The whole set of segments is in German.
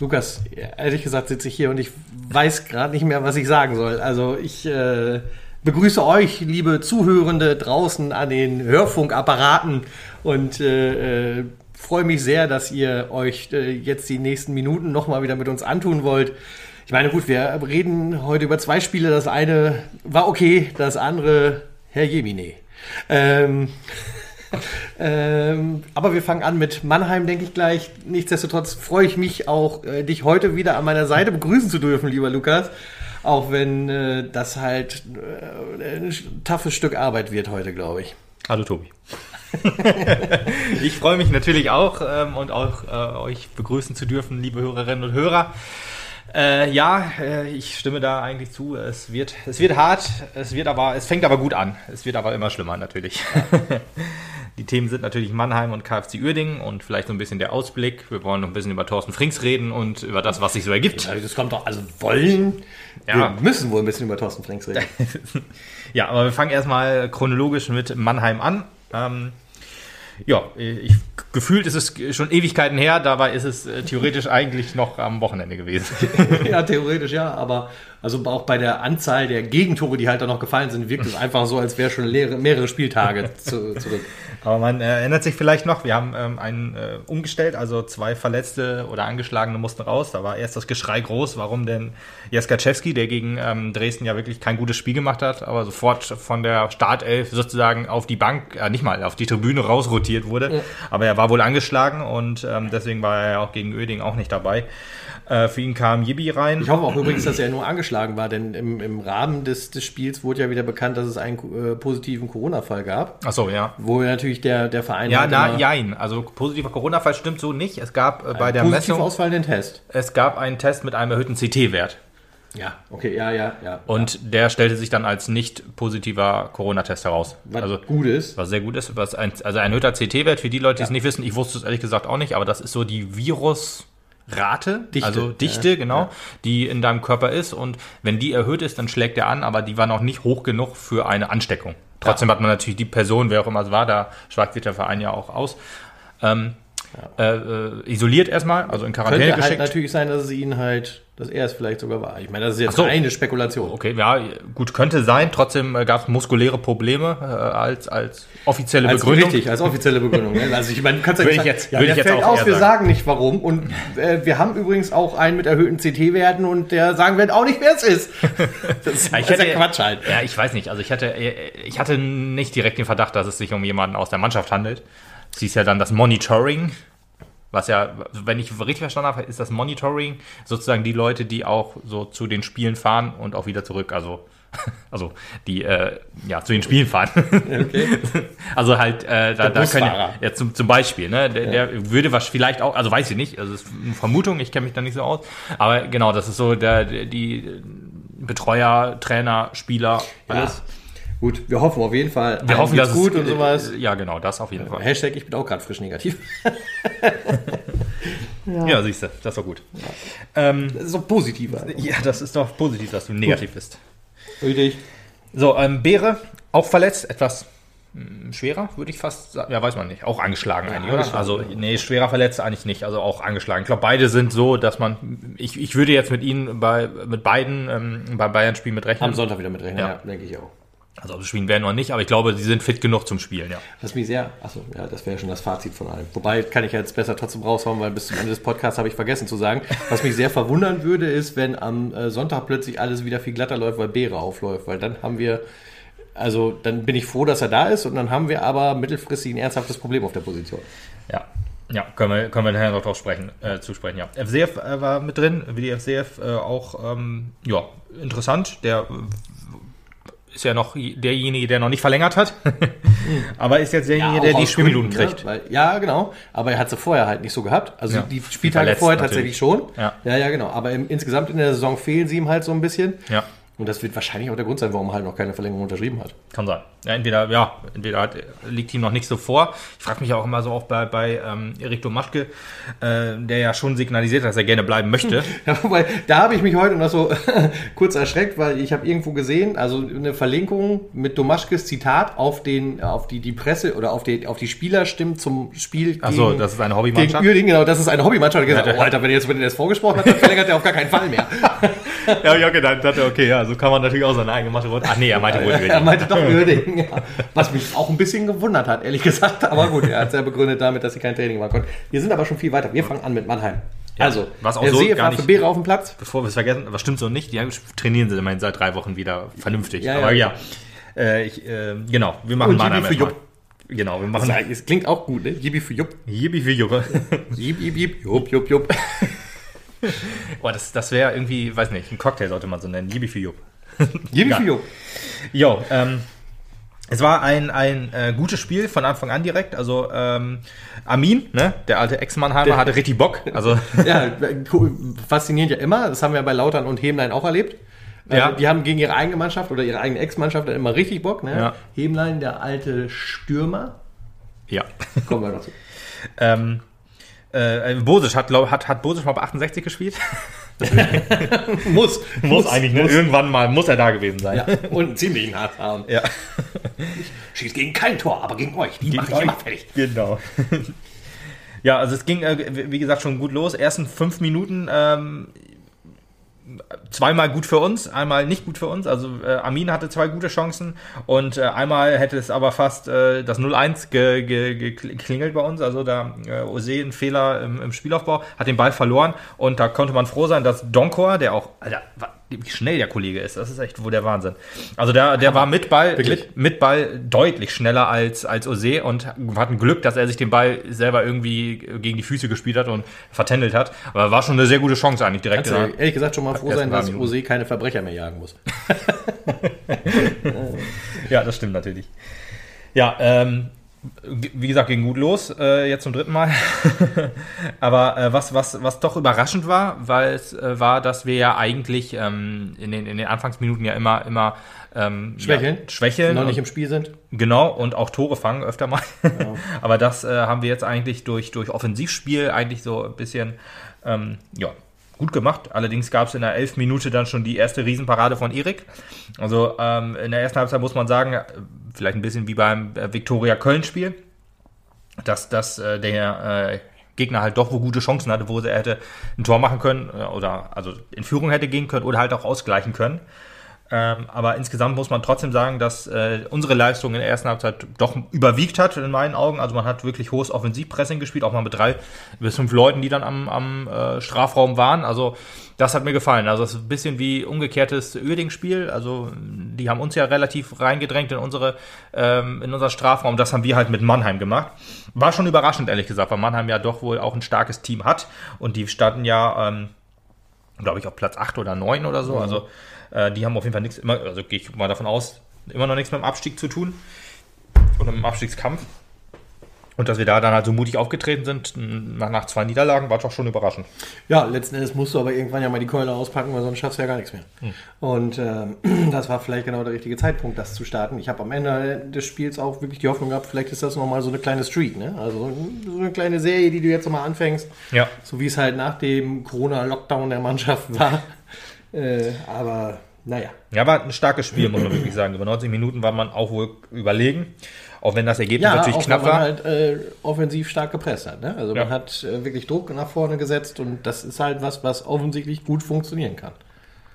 Lukas, ehrlich gesagt sitze ich hier und ich weiß gerade nicht mehr, was ich sagen soll. Also ich äh, begrüße euch, liebe Zuhörende draußen an den Hörfunkapparaten und äh, äh, freue mich sehr, dass ihr euch äh, jetzt die nächsten Minuten nochmal wieder mit uns antun wollt. Ich meine, gut, wir reden heute über zwei Spiele. Das eine war okay, das andere, Herr Jemine. Ähm, ähm, aber wir fangen an mit Mannheim, denke ich gleich. Nichtsdestotrotz freue ich mich auch, äh, dich heute wieder an meiner Seite begrüßen zu dürfen, lieber Lukas. Auch wenn äh, das halt äh, ein toughes Stück Arbeit wird heute, glaube ich. Hallo Tobi. ich freue mich natürlich auch ähm, und auch äh, euch begrüßen zu dürfen, liebe Hörerinnen und Hörer. Äh, ja, äh, ich stimme da eigentlich zu. Es wird, es wird hart, es wird aber, es fängt aber gut an. Es wird aber immer schlimmer natürlich. Die Themen sind natürlich Mannheim und KFC Uerdingen und vielleicht so ein bisschen der Ausblick. Wir wollen noch ein bisschen über Thorsten Frings reden und über das, was sich so ergibt. Das kommt doch, also wollen, Ja. wir müssen wohl ein bisschen über Thorsten Frings reden. Ja, aber wir fangen erstmal chronologisch mit Mannheim an. Ähm, ja, ich, gefühlt ist es schon Ewigkeiten her, dabei ist es äh, theoretisch eigentlich noch am Wochenende gewesen. ja, theoretisch ja, aber also auch bei der Anzahl der Gegentore, die halt da noch gefallen sind, wirkt es einfach so, als wäre schon leere, mehrere Spieltage zu, zurück. Aber man äh, erinnert sich vielleicht noch, wir haben ähm, einen äh, umgestellt, also zwei Verletzte oder Angeschlagene mussten raus. Da war erst das Geschrei groß, warum denn Jaskaczewski, der gegen ähm, Dresden ja wirklich kein gutes Spiel gemacht hat, aber sofort von der Startelf sozusagen auf die Bank, äh, nicht mal auf die Tribüne rausrotiert wurde. Ja. Aber er war wohl angeschlagen und ähm, deswegen war er ja auch gegen Oeding auch nicht dabei. Äh, für ihn kam Jibi rein. Ich hoffe auch übrigens, dass er nur angeschlagen war, denn im, im Rahmen des, des Spiels wurde ja wieder bekannt, dass es einen äh, positiven Corona-Fall gab, Ach so, ja. wo natürlich der, der Verein Ja, halt na, jein. Also positiver Corona-Fall stimmt so nicht. Es gab äh, bei der Messung, ausfallenden Test. es gab einen Test mit einem erhöhten CT-Wert. Ja, okay, ja, ja, ja. Und der stellte sich dann als nicht positiver Corona-Test heraus. Was also, gut ist. was sehr gut ist. Was ein, also ein erhöhter CT-Wert, für die Leute, die es nicht wissen, ich wusste es ehrlich gesagt auch nicht, aber das ist so die Virusrate, Dichte, also Dichte, ja. genau, die in deinem Körper ist. Und wenn die erhöht ist, dann schlägt er an, aber die war noch nicht hoch genug für eine Ansteckung. Trotzdem hat man natürlich die Person, wer auch immer es war, da schweigt sich der Verein ja auch aus, ähm, äh, äh, isoliert erstmal, also in Quarantäne Könnte halt geschickt. natürlich sein, dass es ihn halt, dass er es vielleicht sogar war. Ich meine, das ist jetzt so. eine Spekulation. Okay, ja, gut, könnte sein. Trotzdem äh, gab es muskuläre Probleme äh, als, als offizielle Als Begründung. richtig, als offizielle Begründung. ne? Also ich meine, du kannst ja nicht ich sagen, jetzt- ja, der jetzt fällt auch aus, wir sagen. nicht warum. Und äh, wir haben übrigens auch einen mit erhöhten CT-Werten und der sagen wir auch nicht, wer es ist. Das ist, Ja, ich ist hätte, ja Quatsch halt. Ja, ich weiß nicht. Also ich hatte, ich hatte nicht direkt den Verdacht, dass es sich um jemanden aus der Mannschaft handelt. Es hieß ja dann das Monitoring, was ja, wenn ich richtig verstanden habe, ist das Monitoring sozusagen die Leute, die auch so zu den Spielen fahren und auch wieder zurück. Also, also die äh, ja zu den Spielen fahren. Okay. Also halt, äh, da, da können ja, ja zum, zum Beispiel, ne, der, der würde was vielleicht auch, also weiß ich nicht, also es ist eine Vermutung, ich kenne mich da nicht so aus, aber genau, das ist so der, der die Betreuer, Trainer, Spieler, alles. Gut, wir hoffen auf jeden Fall. Wir hoffen, dass gut es, und sowas. Ja, genau, das auf jeden Fall. Hashtag, ich bin auch gerade frisch negativ. Ja, siehst du, das war gut. Ähm, Das ist doch positiver. ja, das ist doch positiv, dass du negativ bist. Richtig. So, ähm, Beere, auch verletzt, etwas mh, schwerer, würde ich fast sagen. Ja, weiß man nicht. Auch angeschlagen eigentlich, oder? Also, nee, schwerer verletzt eigentlich nicht. Also auch angeschlagen. Ich glaube, beide sind so, dass man. Ich, ich würde jetzt mit ihnen bei mit beiden ähm, beim Bayern-Spiel mit rechnen. Am Sonntag wieder mitrechnen, ja, Ja. denke ich auch. Also ob sie spielen werden oder nicht, aber ich glaube, sie sind fit genug zum Spielen, ja. Was mich sehr, achso, ja, das wäre schon das Fazit von allem. Wobei kann ich jetzt besser trotzdem raushauen, weil bis zum Ende des Podcasts habe ich vergessen zu sagen. Was mich sehr verwundern würde, ist, wenn am äh, Sonntag plötzlich alles wieder viel glatter läuft, weil Beere aufläuft, weil dann haben wir, also dann bin ich froh, dass er da ist und dann haben wir aber mittelfristig ein ernsthaftes Problem auf der Position. Ja. Ja, können wir, können wir nachher noch drauf sprechen, äh, zu sprechen, ja. FCF äh, war mit drin, wie die FCF äh, auch, ähm, ja, interessant. Der ist ja noch derjenige, der noch nicht verlängert hat. Aber ist jetzt derjenige, der auch die Spielminuten Gründen, kriegt. Ne? Weil, ja, genau. Aber er hat sie vorher halt nicht so gehabt. Also Ja. die Spieltage vorher natürlich. tatsächlich schon. Ja. ja, ja, genau. Aber im, insgesamt in der Saison fehlen sie ihm halt so ein bisschen. Ja. Und das wird wahrscheinlich auch der Grund sein, warum er halt noch keine Verlängerung unterschrieben hat. Kann sein. Ja, entweder, ja, entweder hat, liegt ihm noch nicht so vor. Ich frage mich auch immer so auch bei, bei ähm, Erik Domaschke, äh, der ja schon signalisiert, dass er gerne bleiben möchte. Ja, wobei, da habe ich mich heute noch so kurz erschreckt, weil ich habe irgendwo gesehen, also eine Verlinkung mit Domaschkes Zitat auf den, auf die, die Presse oder auf die, auf die Spielerstimmen zum Spiel Ach so, das ist eine Hobbymannschaft? Gegen Uerdingen, genau, das ist eine Hobbymannschaft. Ich gesagt, Ja, oh, Alter, wenn er jetzt, wenn er das vorgesprochen hat, dann verlängert er auf gar keinen Fall mehr. ja, ja, gedacht hatte, okay, ja, so kann man natürlich auch seine eigene Masche rot. Ach nee, er meinte wohl er meinte doch ja. Was mich auch ein bisschen gewundert hat, ehrlich gesagt. Aber gut, er hat es ja begründet damit, dass sie kein Training machen konnten. Wir sind aber schon viel weiter. Wir fangen an mit Mannheim. Ja, also, was auch der so Sehe gar nicht- für Beere auf dem Platz. Bevor wir es vergessen, was stimmt so nicht? Die trainieren sie immerhin seit drei Wochen wieder vernünftig. Ja, Aber ja. ja, äh, ich, äh, genau, wir machen Und Mannheim für. Jupp. Genau, wir Das machen es klingt auch gut, ne? Jibi für Jupp. Jibi für Juppe. Jib, jib, jib. Jupp, jupp, jupp. Boah, das, das wäre irgendwie, weiß nicht, ein Cocktail sollte man so nennen. Jibi für Jupp. Jibi Ja. für Jupp. Jo, ähm, es war ein, ein äh, gutes Spiel von Anfang an direkt. Also ähm, Armin, ne, der alte Ex-Mannheimer, Der- hatte richtig Bock. Also Ja, faszinierend ja immer. Das haben wir bei Lautern und Hemlein auch erlebt. Äh, Ja. Die haben gegen ihre eigene Mannschaft oder ihre eigene Ex-Mannschaft dann immer richtig Bock. Ne? Ja. Hemlein, der alte Stürmer. ja. Kommen wir noch zu. Ähm, äh, Bosic hat, glaub, hat, hat Bosic mal bei 68 gespielt? Muss. ne? Irgendwann mal muss er da gewesen sein. Ja, und einen ziemlichen haben. Ja. Schießt gegen kein Tor, aber gegen euch. Die mache ich euch. immer fertig. Genau. ja, also es ging, äh, wie gesagt, schon gut los. Ersten fünf Minuten ähm, zweimal gut für uns, einmal nicht gut für uns. Also äh, Armin hatte zwei gute Chancen und äh, einmal hätte es aber fast äh, das 0-1 ge, ge, geklingelt bei uns. Also da äh, Ose ein Fehler im, im Spielaufbau, hat den Ball verloren und da konnte man froh sein, dass Donkor, der auch, Alter, wie schnell der Kollege ist, das ist echt wohl der Wahnsinn. Also der, der war mit Ball, mit, mit Ball deutlich schneller als, als Ose und hatten Glück, dass er sich den Ball selber irgendwie gegen die Füße gespielt hat und vertändelt hat. Aber war schon eine sehr gute Chance eigentlich direkt. In der- ehrlich gesagt schon mal froh sein, dass. Ose keine Verbrecher mehr jagen muss. Ja, das stimmt natürlich. Ja, ähm, wie gesagt, ging gut los, äh, jetzt zum dritten Mal. Aber äh, was, was, was doch überraschend war, weil es äh, war, dass wir ja eigentlich ähm, in, den, in den Anfangsminuten ja immer, immer ähm, Schwächeln. Ja, schwächeln. Noch nicht im Spiel sind. Genau, und auch Tore fangen öfter mal. Aber das äh, haben wir jetzt eigentlich durch, durch Offensivspiel eigentlich so ein bisschen ähm, ja, gut gemacht. Allerdings gab es in der 11 Minute dann schon die erste Riesenparade von Erik. Also ähm, in der ersten Halbzeit muss man sagen, äh, vielleicht ein bisschen wie beim äh, Viktoria Köln-Spiel, dass, dass äh, der äh, Gegner halt doch wo gute Chancen hatte, wo er hätte ein Tor machen können äh, oder also in Führung hätte gehen können oder halt auch ausgleichen können. Ähm, aber insgesamt muss man trotzdem sagen, dass äh, unsere Leistung in der ersten Halbzeit doch überwiegt hat, in meinen Augen. Also man hat wirklich hohes Offensivpressing gespielt, auch mal mit drei bis fünf Leuten, die dann am, am äh, Strafraum waren. Also das hat mir gefallen. Also es ist ein bisschen wie umgekehrtes Uerding-Spiel. Also die haben uns ja relativ reingedrängt in unsere ähm, in unser Strafraum. Das haben wir halt mit Mannheim gemacht. War schon überraschend, ehrlich gesagt, weil Mannheim ja doch wohl auch ein starkes Team hat. Und die standen ja ähm, glaube ich, auf Platz 8 oder 9 oder so. Also äh, die haben auf jeden Fall nichts, immer, also gehe ich mal davon aus, immer noch nichts mit dem Abstieg zu tun. Oder mit dem Abstiegskampf. Und dass wir da dann halt so mutig aufgetreten sind, nach, zwei Niederlagen, war doch schon überraschend. Ja, letzten Endes musst du aber irgendwann ja mal die Keule auspacken, weil sonst schaffst du ja gar nichts mehr. Und ähm, das war vielleicht genau der richtige Zeitpunkt, das zu starten. Ich habe am Ende des Spiels auch wirklich die Hoffnung gehabt, vielleicht ist das nochmal so eine kleine Streak, ne? Also so so eine kleine Serie, die du jetzt nochmal anfängst. Ja. So wie es halt nach dem Corona-Lockdown der Mannschaft war. äh, aber naja. Ja, war ein starkes Spiel, muss man wirklich sagen. Über 90 Minuten war man auch wohl überlegen. Auch wenn das Ergebnis Ja, natürlich auch knapp war. halt äh, offensiv stark gepresst hat. Ne? Also Ja. man hat äh, wirklich Druck nach vorne gesetzt und das ist halt was, was offensichtlich gut funktionieren kann.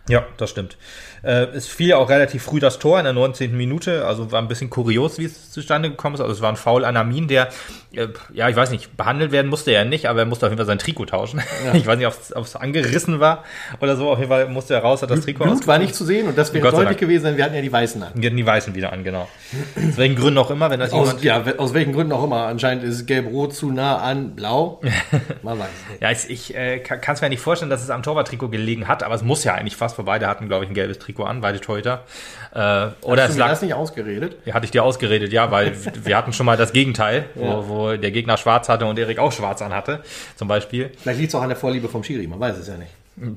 Ja, das stimmt. Äh, es fiel ja auch relativ früh das Tor in der 19. Minute, also war ein bisschen kurios, wie es zustande gekommen ist. Also es war ein Foul an Amin, der, äh, ja, ich weiß nicht, behandelt werden musste er nicht, aber er musste auf jeden Fall sein Trikot tauschen. Ich weiß nicht, ob es angerissen war oder so. Auf jeden Fall musste er raus, hat das Trikot Blut war nicht zu sehen und das wäre deutlich gewesen, denn wir hatten ja die Weißen an. Die hatten die Weißen wieder an, genau. Aus welchen Gründen auch immer, wenn das Aus, ja, aus welchen Gründen auch immer. Anscheinend ist Gelb-Rot zu nah an Blau. Man weiß es nicht. Ja, ich äh, kann es mir nicht vorstellen, dass es am Torwarttrikot gelegen hat, aber es muss ja eigentlich fast, weil beide hatten, glaube ich, ein gelbes Trikot an, beide Torhüter. Äh, oder Hast du es mir lag. das nicht ausgeredet? Ja, hatte ich dir ausgeredet, ja, weil wir hatten schon mal das Gegenteil, wo, wo der Gegner schwarz hatte und Erik auch schwarz anhatte, zum Beispiel. Vielleicht liegt es auch an der Vorliebe vom Schiri, man weiß es ja nicht.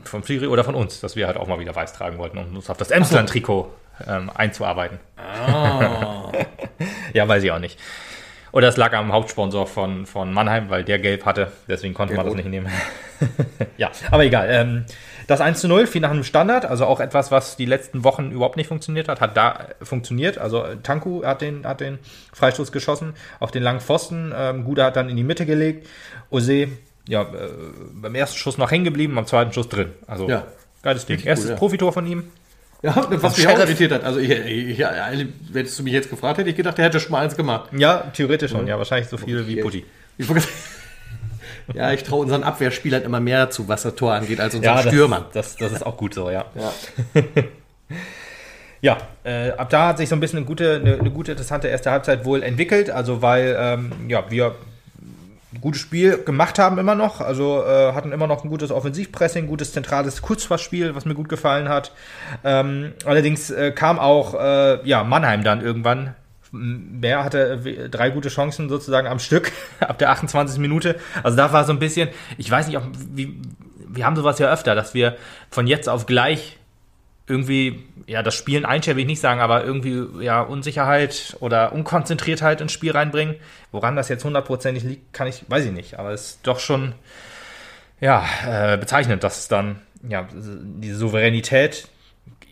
Vom Schiri oder von uns, dass wir halt auch mal wieder weiß tragen wollten, um uns auf das Emsland-Trikot ähm, einzuarbeiten. Ah. Ja, weiß ich auch nicht. Oder es lag am Hauptsponsor von, von Mannheim, weil der gelb hatte. Deswegen konnte man das nicht nehmen. ja, aber egal. Ähm, das 1 zu 0 fiel nach einem Standard, also auch etwas, was die letzten Wochen überhaupt nicht funktioniert hat, hat da äh, funktioniert. Also äh, Tanku hat den, hat den Freistoß geschossen auf den langen Pfosten. Ähm, Guda hat dann in die Mitte gelegt. Ose, ja, äh, beim ersten Schuss noch hängen geblieben, beim zweiten Schuss drin. Also Ja. geiles Ding. Richtig Erstes cool, ja. Profitor von ihm. Ja, was mich auch irritiert hat. Also, ich, ich, ich, wenn du mich jetzt gefragt hätte, ich gedacht, der hätte schon mal eins gemacht. Ja, theoretisch schon. Ja, wahrscheinlich so viel wie Putti. Ich wollte gesagt- ja, ich traue unseren Abwehrspielern immer mehr zu, was das Tor angeht, als unseren Ja, das, Stürmern. das, das ist auch gut so, ja. Ja. Ja, äh, ab da hat sich so ein bisschen eine gute, eine, eine gute, interessante erste Halbzeit wohl entwickelt. Also weil ähm, ja, wir ein gutes Spiel gemacht haben immer noch. Also äh, hatten immer noch ein gutes Offensivpressing, gutes zentrales Kurzpassspiel, was mir gut gefallen hat. Ähm, allerdings äh, kam auch äh, ja, Mannheim dann irgendwann. Mehr hatte äh, drei gute Chancen sozusagen am Stück ab der 28. Minute. Also da war so ein bisschen, ich weiß nicht, ob, wie, wir haben sowas ja öfter, dass wir von jetzt auf gleich irgendwie, ja, das Spielen einstellen will ich nicht sagen, aber irgendwie, ja, Unsicherheit oder Unkonzentriertheit ins Spiel reinbringen. Woran das jetzt hundertprozentig liegt, kann ich, weiß ich nicht, aber es ist doch schon, ja, äh, bezeichnend, dass es dann, ja, diese Souveränität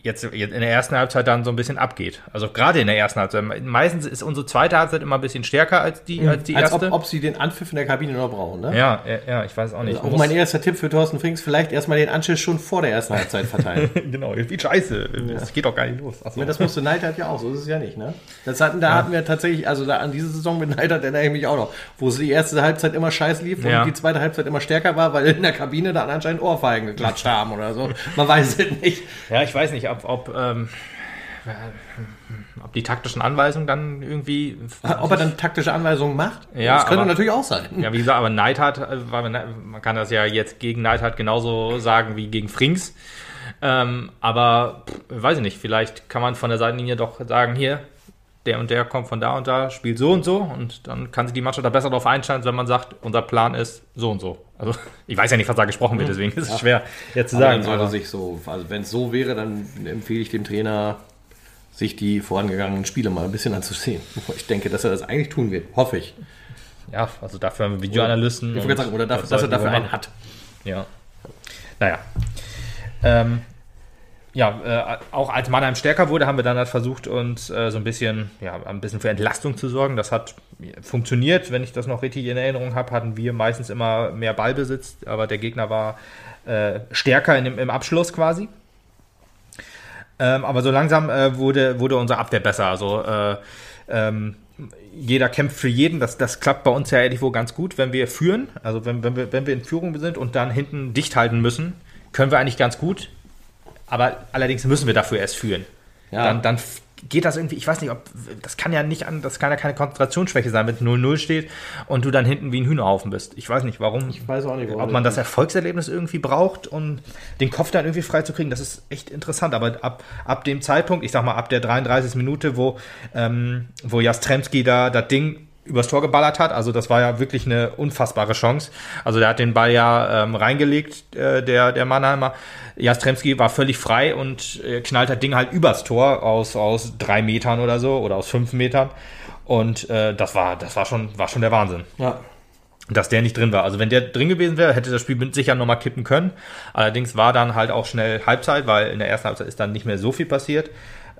jetzt, in der ersten Halbzeit dann so ein bisschen abgeht. Also gerade in der ersten Halbzeit. Meistens ist unsere zweite Halbzeit immer ein bisschen stärker als die, als die Als erste. ob, ob sie den Anpfiff in der Kabine noch brauchen, ne? ja, ja, ja, ich weiß auch nicht. Also auch mein erster Tipp für Thorsten Frings, vielleicht erstmal den Anschiss schon vor der ersten Halbzeit verteilen. genau, wie scheiße. Das geht doch gar nicht los. Ach so. Ja, das musste Neidhardt ja auch, so ist es ja nicht, ne? Das hatten, da hatten wir tatsächlich, also da an diese Saison mit Neidhardt erinnere ich mich auch noch, wo sie die erste Halbzeit immer scheiß lief Ja. und die zweite Halbzeit immer stärker war, weil in der Kabine dann anscheinend Ohrfeigen geklatscht haben oder so. Man weiß es nicht. Ja, ich weiß nicht, ob, ob, ähm, ob die taktischen Anweisungen dann irgendwie. Ob er dann taktische Anweisungen macht? Ja, das könnte aber- natürlich auch sein. Ja, wie gesagt, aber Neidhardt, äh, man kann das ja jetzt gegen Neidhardt genauso sagen wie gegen Frings. Ähm, aber pff, weiß ich nicht, vielleicht kann man von der Seitenlinie doch sagen, hier, der und der kommt von da und da, spielt so und so und dann kann sich die Mannschaft da besser darauf einstellen, wenn man sagt, unser Plan ist so und so. Also ich weiß ja nicht, was da gesprochen wird, deswegen ist es schwer jetzt zu Aber sagen. sollte sich so, also wenn es so wäre, dann empfehle ich dem Trainer, sich die vorangegangenen Spiele mal ein bisschen anzusehen. Ich denke, dass er das eigentlich tun wird. Hoffe ich. Ja, also dafür haben wir Videoanalysten. Ich und gerade sagen, oder dafür, das dass er dafür einen hat. Ja. Naja. Ähm, ja, äh, auch als Mannheim stärker wurde, haben wir dann halt versucht, uns äh, so ein bisschen, ja, ein bisschen für Entlastung zu sorgen. Das hat funktioniert. Wenn ich das noch richtig in Erinnerung habe, hatten wir meistens immer mehr Ballbesitz, aber der Gegner war äh, stärker in dem, im Abschluss quasi. Ähm, aber so langsam äh, wurde, wurde unsere Abwehr besser. Also äh, ähm, jeder kämpft für jeden. Das, das klappt bei uns ja irgendwo ganz gut, wenn wir führen. Also wenn, wenn, wir, wenn wir in Führung sind und dann hinten dicht halten müssen, können wir eigentlich ganz gut. Aber allerdings müssen wir dafür erst führen. Ja. Dann, dann geht das irgendwie, ich weiß nicht, ob das kann ja nicht an, das kann ja keine Konzentrationsschwäche sein, wenn es 0-0 steht und du dann hinten wie ein Hühnerhaufen bist. Ich weiß nicht, warum. Ich weiß auch nicht, warum ob man das Erfolgserlebnis irgendwie braucht, um den Kopf dann irgendwie frei zu kriegen. Das ist echt interessant. Aber ab, ab dem Zeitpunkt, ich sag mal ab der 33. Minute, wo, ähm, wo Jastremski da das Ding übers Tor geballert hat. Also das war ja wirklich eine unfassbare Chance. Also der hat den Ball ja ähm, reingelegt, äh, der, der Mannheimer. Jastremski war völlig frei und äh, knallt das Ding halt übers Tor aus, aus drei Metern oder so oder aus fünf Metern. Und äh, das war, das war schon, war schon der Wahnsinn Ja. dass der nicht drin war. Also wenn der drin gewesen wäre, hätte das Spiel mit sicher nochmal kippen können. Allerdings war dann halt auch schnell Halbzeit, weil in der ersten Halbzeit ist dann nicht mehr so viel passiert.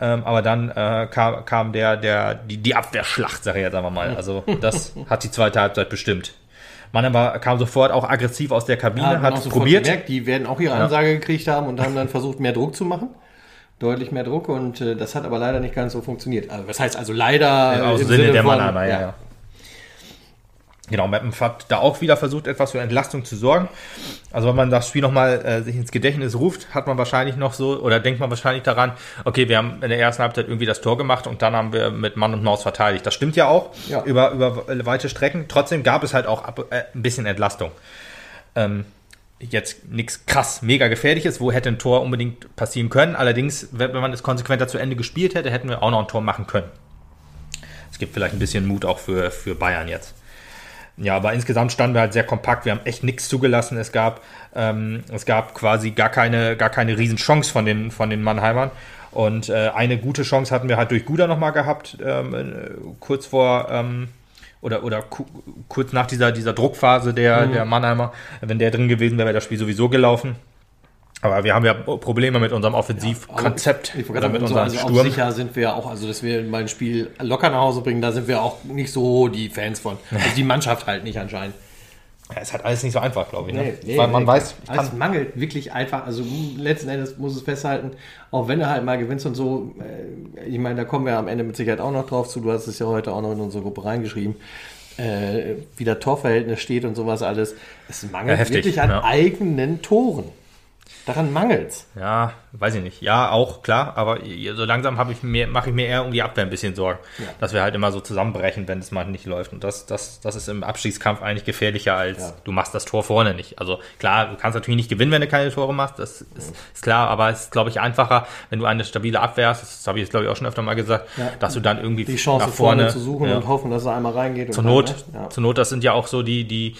Ähm, aber dann äh, kam, kam der, der, die, die Abwehrschlacht, sag ich jetzt einfach mal. Also das hat die zweite Halbzeit bestimmt. Mannheim war, kam sofort auch aggressiv aus der Kabine, Ja, hat sofort probiert. Gemerkt, die werden auch ihre Ansage gekriegt haben und haben dann versucht, mehr Druck zu machen. Deutlich mehr Druck und äh, das hat aber leider nicht ganz so funktioniert. Also, was heißt also leider? Aus im Sinne, der von- Mannheimer, ja, ja. Genau, Meppen hat da auch wieder versucht, etwas für Entlastung zu sorgen. Also wenn man das Spiel nochmal äh, sich ins Gedächtnis ruft, hat man wahrscheinlich noch so, oder denkt man wahrscheinlich daran, okay, wir haben in der ersten Halbzeit irgendwie das Tor gemacht und dann haben wir mit Mann und Maus verteidigt. Das stimmt ja auch, Ja. Über, über weite Strecken. Trotzdem gab es halt auch ab, äh, ein bisschen Entlastung. Ähm, jetzt nichts krass, mega gefährliches, wo hätte ein Tor unbedingt passieren können. Allerdings, wenn man es konsequenter zu Ende gespielt hätte, hätten wir auch noch ein Tor machen können. Es gibt vielleicht ein bisschen Mut auch für, für Bayern jetzt. Ja, aber insgesamt standen wir halt sehr kompakt. Wir haben echt nichts zugelassen. Es gab, ähm, es gab quasi gar keine, gar keine Riesenchance von den, von den Mannheimern. Und äh, eine gute Chance hatten wir halt durch Guda nochmal gehabt, ähm, äh, kurz vor ähm, oder, oder kurz nach dieser, dieser Druckphase der, mhm. der Mannheimer. Wenn der drin gewesen wäre, wäre das Spiel sowieso gelaufen. Aber wir haben ja Probleme mit unserem Offensivkonzept ja, ich, oder mit unserem also Sturm. sicher sind wir auch, also dass wir mal ein Spiel locker nach Hause bringen, da sind wir auch nicht so die Fans von. Also die Mannschaft halt nicht anscheinend. Ja, es hat alles nicht so einfach, glaube ich. Ne? Nee, nee, Weil man nee, weiß, es mangelt wirklich einfach. Also letzten Endes muss es festhalten, auch wenn du halt mal gewinnst und so. Äh, ich meine, da kommen wir am Ende mit Sicherheit auch noch drauf zu. Du hast es ja heute auch noch in unsere Gruppe reingeschrieben, äh, wie der Torverhältnis steht und sowas alles. Es mangelt ja, heftig, wirklich an ja. eigenen Toren. Daran mangelt's. Ja, weiß ich nicht. Ja, auch klar, aber so langsam habe ich mir, mache ich mir eher um die Abwehr ein bisschen Sorgen, ja. dass wir halt immer so zusammenbrechen, wenn es mal nicht läuft. Und das, das, das ist im Abstiegskampf eigentlich gefährlicher als ja. du machst das Tor vorne nicht. Also klar, du kannst natürlich nicht gewinnen, wenn du keine Tore machst, das ist, ist klar, aber es ist, glaube ich, einfacher, wenn du eine stabile Abwehr hast, das habe ich jetzt, glaube ich, auch schon öfter mal gesagt, ja. dass du dann irgendwie die Chance nach vorne, vorne zu suchen und hoffen, dass er einmal reingeht. Zur Not, zur Not, das sind ja auch so die, die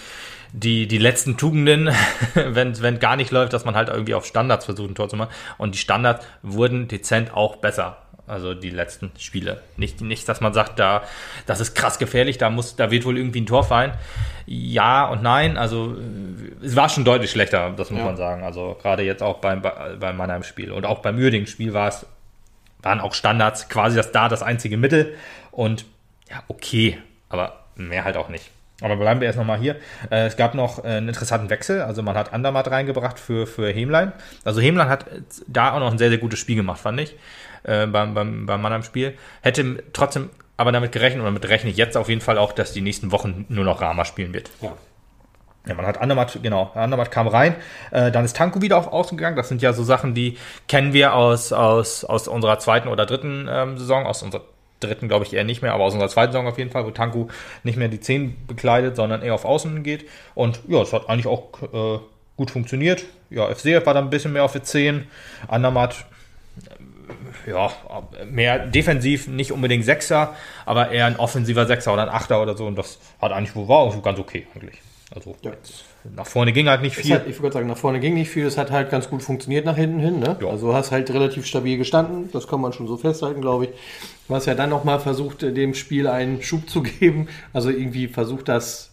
die, die letzten Tugenden, wenn wenn gar nicht läuft, dass man halt irgendwie auf Standards versucht, ein Tor zu machen. Und die Standards wurden dezent auch besser. Also die letzten Spiele. Nicht, nicht, dass man sagt, da, das ist krass gefährlich, da muss, da wird wohl irgendwie ein Tor fallen. Ja und nein. Also es war schon deutlich schlechter, das muss ja. man sagen. Also gerade jetzt auch beim, beim Mannheim-Spiel. Und auch beim Uerdingen-Spiel war es, waren auch Standards quasi das da das einzige Mittel. Und ja, okay, aber mehr halt auch nicht. Aber bleiben wir erst nochmal hier. Äh, es gab noch äh, einen interessanten Wechsel. Also man hat Andermatt reingebracht für, für Hemlein. Also Hemlein hat da auch noch ein sehr, sehr gutes Spiel gemacht, fand ich. Äh, beim, beim, beim Mannheim-Spiel. Hätte trotzdem aber damit gerechnet, oder damit rechne ich jetzt auf jeden Fall auch, dass die nächsten Wochen nur noch Rama spielen wird. Ja. Ja, man hat Andermatt, genau, Andermatt kam rein, äh, dann ist Tanko wieder auf Außen gegangen. Das sind ja so Sachen, die kennen wir aus, aus, aus unserer zweiten oder dritten ähm, Saison, aus unserer dritten glaube ich eher nicht mehr, aber aus unserer zweiten Saison auf jeden Fall, wo Tanku nicht mehr die 10 bekleidet, sondern eher auf Außen geht. Und ja, es hat eigentlich auch äh, gut funktioniert. Ja, FCF war dann ein bisschen mehr auf die 10. Andermatt, äh, ja, mehr defensiv, nicht unbedingt Sechser, aber eher ein offensiver Sechser oder ein Achter oder so. Und das hat eigentlich, war auch ganz okay eigentlich. Also ja. Nach vorne ging halt nicht viel. Hat, ich würde sagen, nach vorne ging nicht viel. Es hat halt ganz gut funktioniert nach hinten hin. Ne? Ja. Also hast halt relativ stabil gestanden. Das kann man schon so festhalten, glaube ich. Du hast ja dann nochmal versucht, dem Spiel einen Schub zu geben. Also irgendwie versucht das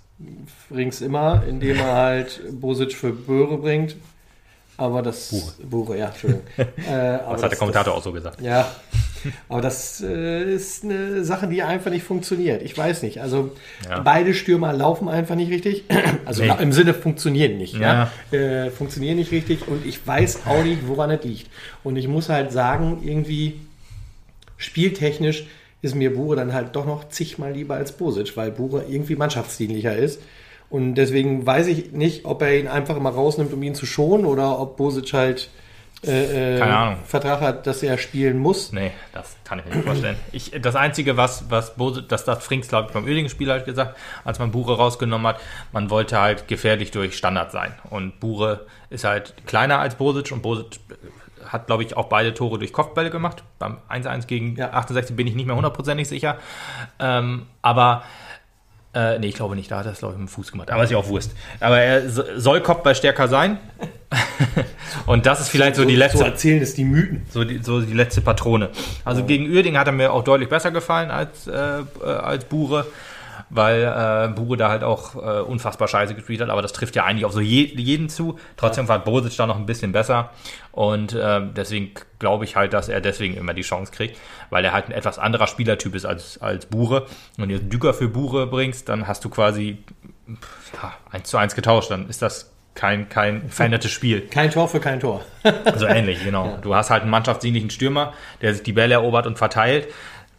Rings immer, indem er halt Bosic für Böhre bringt. Aber das. Buche, Buche ja, Entschuldigung. äh, das hat der Kommentator das, auch so gesagt. Ja. Aber das äh, ist eine Sache, die einfach nicht funktioniert. Ich weiß nicht. Also ja. beide Stürmer laufen einfach nicht richtig. Also nee. im Sinne funktionieren nicht. Ja. ja? Äh, funktionieren nicht richtig. Und ich weiß auch nicht, woran es liegt. Und ich muss halt sagen, irgendwie spieltechnisch ist mir Bure dann halt doch noch zigmal lieber als Bosic, weil Bure irgendwie mannschaftsdienlicher ist. Und deswegen weiß ich nicht, ob er ihn einfach immer rausnimmt, um ihn zu schonen, oder ob Bosic halt äh, äh, Keine Ahnung. Vertrag hat, dass er spielen muss. Nee, das kann ich mir nicht vorstellen. Ich, das Einzige, was, was Bose, das hat Frings, glaube ich, beim Oerdingen-Spiel halt gesagt, als man Bure rausgenommen hat, man wollte halt gefährlich durch Standard sein. Und Bure ist halt kleiner als Bosic und Bosic hat, glaube ich, auch beide Tore durch Kopfbälle gemacht. Beim 1-1 gegen ja. 68 bin ich nicht mehr hundertprozentig sicher. Ähm, aber äh, nee, ich glaube nicht, da hat er es, glaube ich, mit dem Fuß gemacht. Aber ist ja auch Wurst. Aber er soll Kopfball stärker sein. Und das ist vielleicht so, so die letzte. So erzählen es die Mythen. So die, so die letzte Patrone. Also ja. gegen Uerding hat er mir auch deutlich besser gefallen als, äh, äh als Bure weil äh, Bure da halt auch äh, unfassbar scheiße gespielt hat, aber das trifft ja eigentlich auf so je, jeden zu. Trotzdem war Bosic da noch ein bisschen besser und äh, deswegen glaube ich halt, dass er deswegen immer die Chance kriegt, weil er halt ein etwas anderer Spielertyp ist als, als Bure. Und wenn du Düker für Bure bringst, dann hast du quasi ja, 1 zu 1 getauscht, dann ist das kein, kein verändertes Spiel. Kein Tor für kein Tor. also ähnlich, genau. Ja. Du hast halt einen mannschaftsdienlichen Stürmer, der sich die Bälle erobert und verteilt.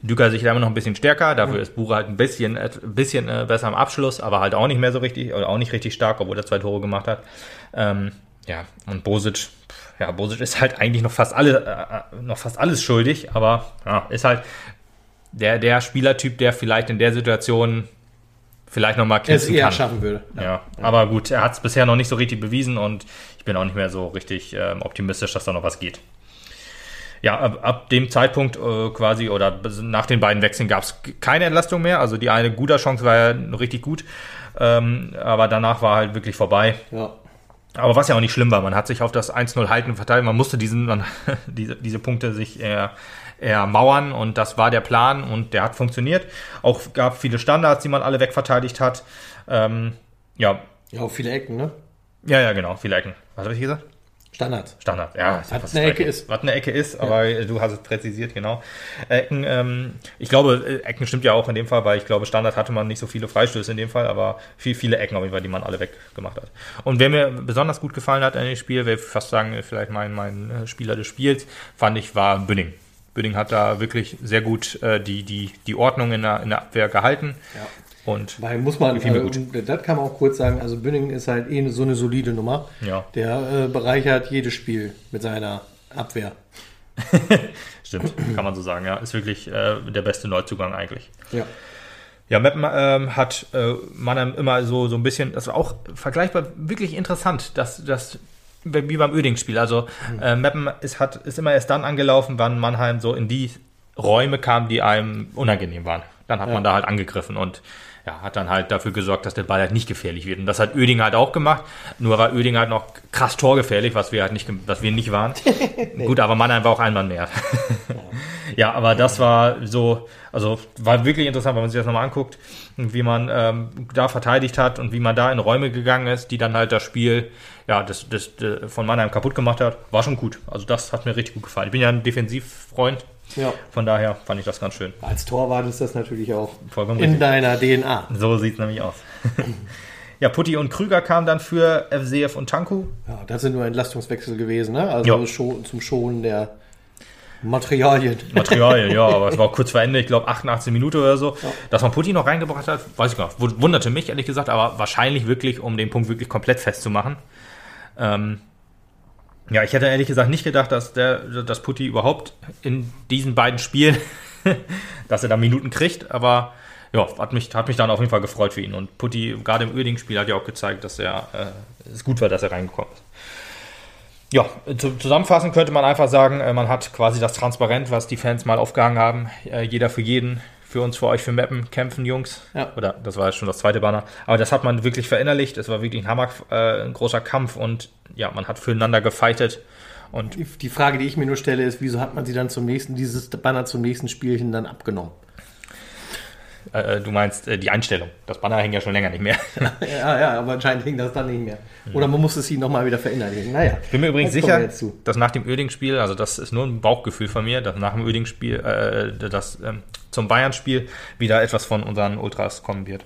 Düker sich da immer noch ein bisschen stärker, dafür mhm. ist Bure halt ein bisschen, ein bisschen äh, besser am Abschluss, aber halt auch nicht mehr so richtig, oder auch nicht richtig stark, obwohl er zwei Tore gemacht hat. Ähm, ja, und Bosic, ja, Bosic ist halt eigentlich noch fast alle, äh, äh, noch fast alles schuldig, aber ja, ist halt der, der Spielertyp, der vielleicht in der Situation vielleicht nochmal knipsen kann. schaffen würde. Ja. ja. aber gut, er hat es bisher noch nicht so richtig bewiesen und ich bin auch nicht mehr so richtig äh, optimistisch, dass da noch was geht ja, ab, ab dem Zeitpunkt äh, quasi oder nach den beiden Wechseln gab es keine Entlastung mehr. Also die eine gute Chance war ja richtig gut. Ähm, aber danach war halt wirklich vorbei. Ja. Aber was ja auch nicht schlimm war, man hat sich auf das 1-0 halten verteilt, man musste diesen, man, diese, diese Punkte sich eher, eher mauern und das war der Plan und der hat funktioniert. Auch gab viele Standards, die man alle wegverteidigt hat. Ähm, ja. Ja, auch viele Ecken, ne? Ja, ja, genau, viele Ecken. Was habe ich gesagt? Standard. Standard, ja. Was eine Ecke ist. Was eine Ecke ist, aber ja. du hast es präzisiert, genau. Ecken, ähm, ich glaube, Ecken stimmt ja auch in dem Fall, weil ich glaube, Standard hatte man nicht so viele Freistöße in dem Fall, aber viel, viele Ecken auf jeden Fall, die man alle weggemacht hat. Und wer mir besonders gut gefallen hat in dem Spiel, wer fast sagen, vielleicht mein, mein äh, Spieler des Spiels, fand ich, war Bünding. Bünding hat da wirklich sehr gut äh, die, die, die Ordnung in der, in der Abwehr gehalten. Ja. Und Weil muss man, also, das kann man auch kurz sagen, also Bündingen ist halt eh so eine solide Nummer. Ja. Der äh, bereichert jedes Spiel mit seiner Abwehr. Stimmt, kann man so sagen, ja. Ist wirklich äh, der beste Neuzugang eigentlich. Ja. Ja, Meppen ähm, hat äh, Mannheim immer so, so ein bisschen, das war auch vergleichbar wirklich interessant, dass das wie beim Öding-Spiel. Also mhm. äh, Meppen ist, hat, ist immer erst dann angelaufen, wann Mannheim so in die Räume kam, die einem unangenehm waren. Dann hat ja. man da halt angegriffen und ja, hat dann halt dafür gesorgt, dass der Ball halt nicht gefährlich wird. Und das hat Oeding halt auch gemacht. Nur war Oeding halt noch krass torgefährlich, was wir halt nicht, was wir nicht waren. nee. Gut, aber Mannheim war auch ein Mann mehr. ja, aber das war so, also war wirklich interessant, wenn man sich das nochmal anguckt, wie man ähm, da verteidigt hat und wie man da in Räume gegangen ist, die dann halt das Spiel ja, das, das, das von Mannheim kaputt gemacht hat. War schon gut. Also das hat mir richtig gut gefallen. Ich bin ja ein Defensivfreund ja. Von daher fand ich das ganz schön. Als Torwart ist das natürlich auch Vollkommen in richtig. deiner DNA. So sieht es nämlich aus. ja, Putti und Krüger kamen dann für FCF und Tanku. Ja, das sind nur Entlastungswechsel gewesen, ne? Also schon, zum Schonen der Materialien. Materialien, ja, aber es war kurz vor Ende, ich glaube 88 Minuten oder so. Ja. Dass man Putti noch reingebracht hat, weiß ich gar nicht. Wunderte mich, ehrlich gesagt, aber wahrscheinlich wirklich, um den Punkt wirklich komplett festzumachen. Ähm, ja, ich hätte ehrlich gesagt nicht gedacht, dass der, dass Putti überhaupt in diesen beiden Spielen, dass er da Minuten kriegt, aber ja, hat mich, hat mich dann auf jeden Fall gefreut für ihn. Und Putti, gerade im Uerding-Spiel, hat ja auch gezeigt, dass er äh, es gut war, dass er reingekommen ist. Ja, zu, zusammenfassend könnte man einfach sagen, äh, man hat quasi das Transparent, was die Fans mal aufgehangen haben, äh, jeder für jeden für uns, für euch, für Mappen kämpfen, Jungs. Ja. Oder das war jetzt schon das zweite Banner. Aber das hat man wirklich verinnerlicht. Es war wirklich ein Hammer, äh, ein großer Kampf und ja, man hat füreinander gefightet. Und die Frage, die ich mir nur stelle, ist, wieso hat man sie dann zum nächsten, dieses Banner zum nächsten Spielchen dann abgenommen? Äh, äh, du meinst äh, die Einstellung. Das Banner hängt ja schon länger nicht mehr. ja, ja, aber anscheinend hing das dann nicht mehr. Oder man muss es ihnen nochmal wieder verinnerlichen. Naja. Ich bin mir übrigens sicher, dass nach dem Oeding-Spiel, also das ist nur ein Bauchgefühl von mir, dass nach dem Oeding-Spiel, äh, das ähm, zum Bayern-Spiel wieder etwas von unseren Ultras kommen wird.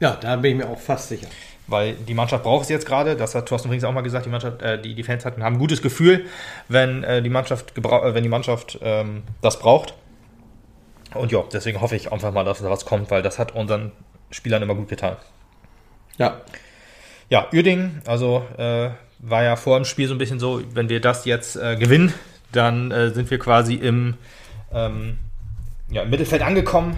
Ja, da bin ich mir auch fast sicher. Weil die Mannschaft braucht es jetzt gerade, das hat Thorsten Frings auch mal gesagt, die Mannschaft, äh, die, die Fans hatten, haben ein gutes Gefühl, wenn äh, die Mannschaft, wenn die Mannschaft ähm, das braucht. Und ja, deswegen hoffe ich einfach mal, dass da was kommt, weil das hat unseren Spielern immer gut getan. Ja. Ja, Uerding, also äh, war ja vor dem Spiel so ein bisschen so, wenn wir das jetzt äh, gewinnen, dann äh, sind wir quasi im, ähm, ja, im Mittelfeld angekommen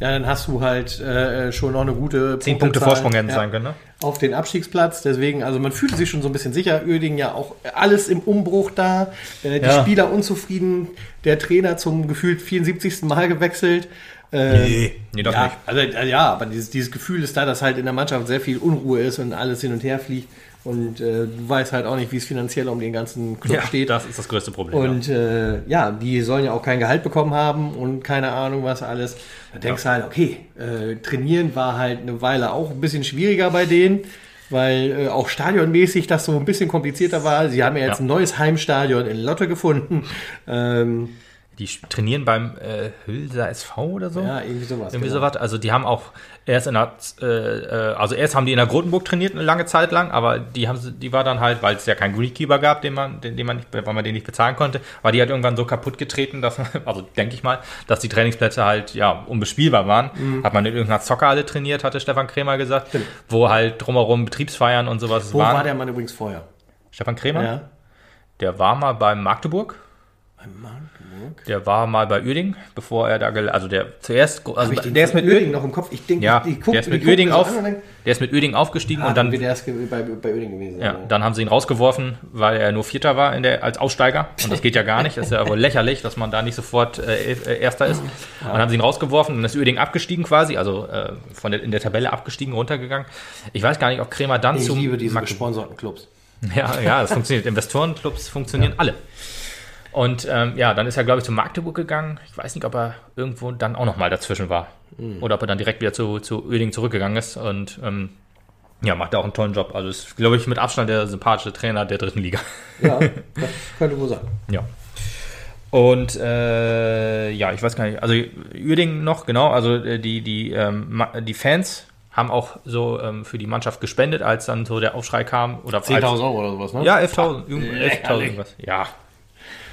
ja, dann hast du halt äh, schon noch eine gute Zehn Punkte Vorsprung hätten ja, sein können, ne? Auf den Abstiegsplatz. Deswegen, also man fühlte sich schon so ein bisschen sicher. Öding ja auch alles im Umbruch da. Äh, die ja. Spieler unzufrieden. Der Trainer zum gefühlt 74. Mal gewechselt. Äh, nee, nee, doch ja, nicht. Also, ja, aber dieses, dieses Gefühl ist da, dass halt in der Mannschaft sehr viel Unruhe ist und alles hin und her fliegt. Und äh, du weißt halt auch nicht, wie es finanziell um den ganzen Club ja, steht. Das ist das größte Problem. Und ja. Äh, ja, die sollen ja auch kein Gehalt bekommen haben und keine Ahnung was alles. Da denkst du halt, okay, äh, trainieren war halt eine Weile auch ein bisschen schwieriger bei denen, weil äh, auch stadionmäßig das so ein bisschen komplizierter war. Sie haben ja jetzt ja. ein neues Heimstadion in Lotte gefunden. Ähm, die trainieren beim äh, Hülser SV oder so. Ja, irgendwie sowas. Irgendwie genau. sowas. Also die haben auch erst in der, äh, äh, also erst haben die in der Grotenburg trainiert eine lange Zeit lang, aber die haben, die war dann halt, weil es ja keinen Greenkeeper gab, den man, den, den man nicht, weil man den nicht bezahlen konnte, war die halt irgendwann so kaputt getreten, dass man, also denke ich mal, dass die Trainingsplätze halt ja unbespielbar waren. Mhm. Hat man in irgendeiner Zockerhalle trainiert, hatte Stefan Krämer gesagt, Stimmt. wo halt drumherum Betriebsfeiern und sowas wo waren. Wo war der Mann übrigens vorher? Stefan Krämer? Ja. Der war mal beim Magdeburg Magdeburg. Der war mal bei Uerding, bevor er da, also der zuerst, also ich der ist mit Uerding noch im Kopf. Ich denke, ja, ich, ich guck, der ist mit Uerding so auf, an der ist mit Uerding aufgestiegen ah, und dann, der ist bei, bei Uerding gewesen. ja, dann haben sie ihn rausgeworfen, weil er nur Vierter war in der, als Aussteiger und das geht ja gar nicht, das ist ja wohl lächerlich, dass man da nicht sofort äh, äh, Erster ist. Und dann haben sie ihn rausgeworfen und ist Uerding abgestiegen quasi, also äh, von der, in der Tabelle abgestiegen, runtergegangen. Ich weiß gar nicht, ob Kremer dann ich zum liebe diese gesponserten Clubs. Ja, ja, das funktioniert. Investorenclubs funktionieren alle. Und ähm, ja, dann ist er, glaube ich, zu Magdeburg gegangen. Ich weiß nicht, ob er irgendwo dann auch nochmal dazwischen war. Oder ob er dann direkt wieder zu, zu Oeding zurückgegangen ist. Und ähm, ja, macht er auch einen tollen Job. Also ist, glaube ich, mit Abstand der sympathische Trainer der dritten Liga. Ja, das könnte wohl sein. Ja. Und äh, ja, ich weiß gar nicht, also Uerding noch, genau, also äh, die, die, ähm, die Fans haben auch so ähm, für die Mannschaft gespendet, als dann so der Aufschrei kam. Oder als, 10.000 Euro oder sowas, ne? ja, 11.000. irgend- 11.000 lächerlich. irgendwas. Ja.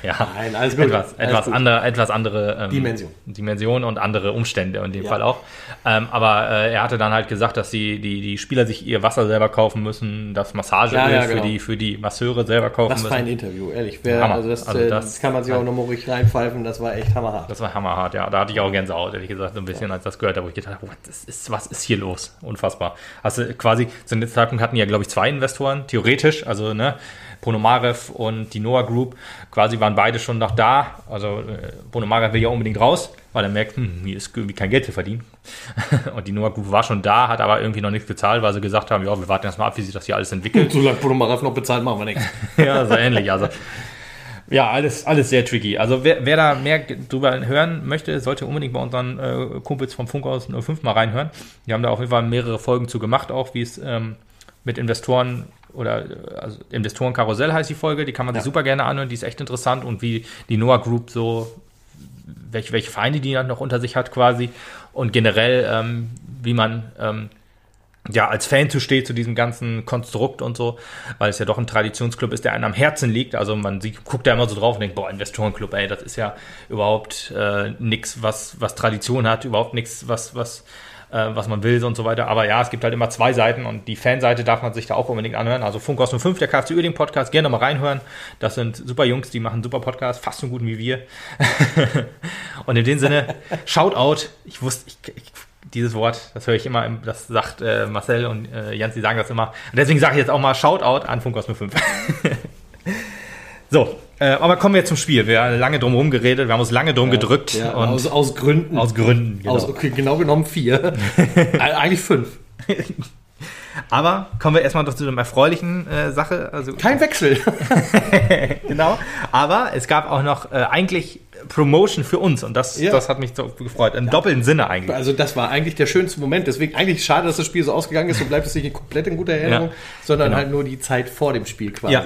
Ja. Nein, alles gut. Etwas, Alles etwas, gut. andere, etwas andere ähm, Dimension. Dimension und andere Umstände in dem Ja. Fall auch. Ähm, aber äh, er hatte dann halt gesagt, dass die, die, die Spieler sich ihr Wasser selber kaufen müssen, das Massageöl Ja, ja, für, genau. die, für die Masseure selber kaufen Was für müssen. ein Interview, ehrlich. Wer, also das, Also äh, das- das kann man sich auch nochmal ruhig reinpfeifen, das war echt hammerhart. Das war hammerhart, ja. Da hatte ich auch Gänsehaut, ehrlich gesagt, so ein bisschen, als das gehört habe, wo ich gedacht habe, was ist, was ist hier los? Unfassbar. Also quasi, zu dem Zeitpunkt hatten ja, glaube ich, zwei Investoren, theoretisch, also, ne, Ponomarev und die Noah Group, quasi waren beide schon noch da. Also, äh, Ponomarev will ja unbedingt raus, weil er merkt, hm, hier ist irgendwie kein Geld zu verdienen. und die Noah Group war schon da, hat aber irgendwie noch nichts gezahlt, weil sie gesagt haben, ja, wir warten erstmal ab, wie sich das hier alles entwickelt. Solange Ponomarev noch bezahlt, machen wir nichts. ja, so ähnlich. Also, ja, alles, alles sehr tricky. Also, wer, wer da mehr drüber hören möchte, sollte unbedingt bei unseren äh, Kumpels vom Funkhaus 05 mal reinhören. Die haben da auf jeden Fall mehrere Folgen zu gemacht, auch wie es ähm, mit Investoren oder äh, also Investorenkarussell heißt die Folge, die kann man sich Ja. super gerne anhören, die ist echt interessant und wie die Noah Group so, welche, welche Feinde die dann noch unter sich hat quasi und generell, ähm, wie man ähm, ja, als Fan zu steht zu diesem ganzen Konstrukt und so, weil es ja doch ein Traditionsclub ist, der einem am Herzen liegt. Also man sieht, guckt da immer so drauf und denkt, boah, Investorenclub, ey, das ist ja überhaupt äh, nichts, was, was Tradition hat, überhaupt nichts, was, was, äh, was man will und so weiter. Aber ja, es gibt halt immer zwei Seiten und die Fanseite darf man sich da auch unbedingt anhören. Also Funkhaus 05, der KFC Uerdingen Podcast, gerne mal reinhören. Das sind super Jungs, die machen super Podcast, fast so gut wie wir. und in dem Sinne, Shoutout. Ich wusste, ich, ich dieses Wort, das höre ich immer, im, das sagt äh, Marcel und äh, Jans, die sagen das immer. Und deswegen sage ich jetzt auch mal Shoutout an Funkhaus 05. so, äh, aber kommen wir jetzt zum Spiel. Wir haben lange drum herum geredet, wir haben uns lange drum gedrückt Ja, und aus, aus Gründen. aus Gründen. Genau. Aus, okay, genau genommen vier. Äh, Eigentlich fünf. aber kommen wir erstmal doch zu der erfreulichen äh, Sache. Also, Kein Wechsel. genau. Aber es gab auch noch äh, eigentlich Promotion für uns und das, Ja. das hat mich so gefreut. Im doppelten Sinne eigentlich. Also das war eigentlich der schönste Moment. Deswegen eigentlich schade, dass das Spiel so ausgegangen ist. So bleibt es nicht komplett in guter Erinnerung, Ja, sondern genau. halt nur die Zeit vor dem Spiel quasi. Ja,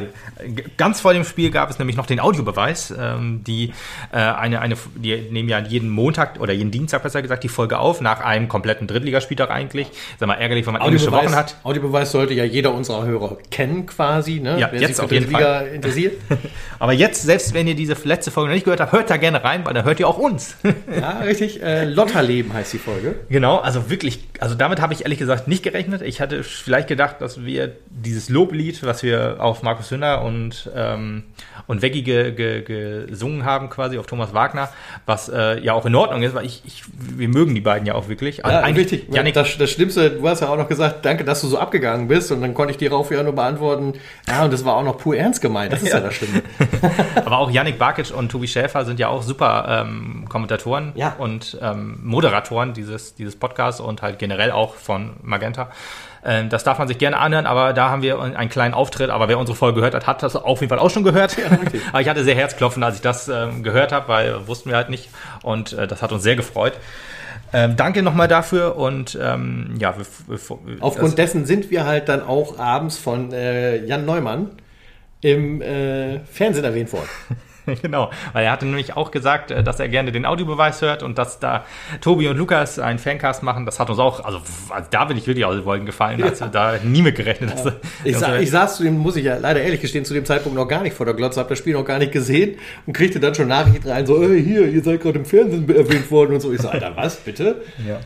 ganz vor dem Spiel gab es nämlich noch den Audiobeweis. Ähm, die, äh, eine, eine, die nehmen ja jeden Montag oder jeden Dienstag besser gesagt die Folge auf, nach einem kompletten Drittligaspieltag eigentlich. Sag mal, ärgerlich, wenn man englische Wochen hat. Audiobeweis sollte ja jeder unserer Hörer kennen quasi, ne? Ja, wer jetzt sich auf jeden Liga interessiert. Aber jetzt, selbst wenn ihr diese letzte Folge noch nicht gehört habt, hört da gerne rein, weil dann hört ihr auch uns. ja, richtig. Äh, Lotterleben heißt die Folge. Genau, also wirklich, also damit habe ich ehrlich gesagt nicht gerechnet. Ich hatte vielleicht gedacht, dass wir dieses Loblied, was wir auf Markus Hünder und, ähm, und Veggie ge, ge, gesungen haben, quasi auf Thomas Wagner, was äh, ja auch in Ordnung ist, weil ich, ich, wir mögen die beiden ja auch wirklich. Also Ja, richtig. Janik, Das, das Schlimmste, du hast ja auch noch gesagt, danke, dass du so abgegangen bist. Und dann konnte ich dir darauf ja nur beantworten, ja, und das war auch noch pur ernst gemeint. Das ist ja, Ja. das Schlimme. aber auch Yannick Barkic und Tobi Schäfer sind ja auch super ähm, Kommentatoren Ja. und ähm, Moderatoren dieses, dieses Podcasts und halt generell auch von Magenta. Ähm, das darf man sich gerne anhören, aber da haben wir einen kleinen Auftritt. Aber wer unsere Folge gehört hat, hat das auf jeden Fall auch schon gehört. richtig. aber ich hatte sehr Herzklopfen, als ich das ähm, gehört habe, weil wussten wir halt nicht. Und äh, das hat uns sehr gefreut. Ähm, danke nochmal dafür und ähm, ja, wir, wir, Aufgrund dessen sind wir halt dann auch abends von äh, Jan Neumann im äh, Fernsehen erwähnt worden. Genau, weil er hatte nämlich auch gesagt, äh, dass er gerne den Audiobeweis hört und dass da Tobi und Lukas einen Fancast machen. Das hat uns auch, also, also da bin ich wirklich aus den Wolken gefallen. Also da nie mit gerechnet. Dass, Ich, dass sa ich saß zu dem, muss ich ja leider ehrlich gestehen, zu dem Zeitpunkt noch gar nicht vor der Glotze, habe das Spiel noch gar nicht gesehen und kriegte dann schon Nachrichten rein, so, äh, hier, ihr seid gerade im Fernsehen erwähnt worden und so. Ich so, Alter, was, bitte? ja.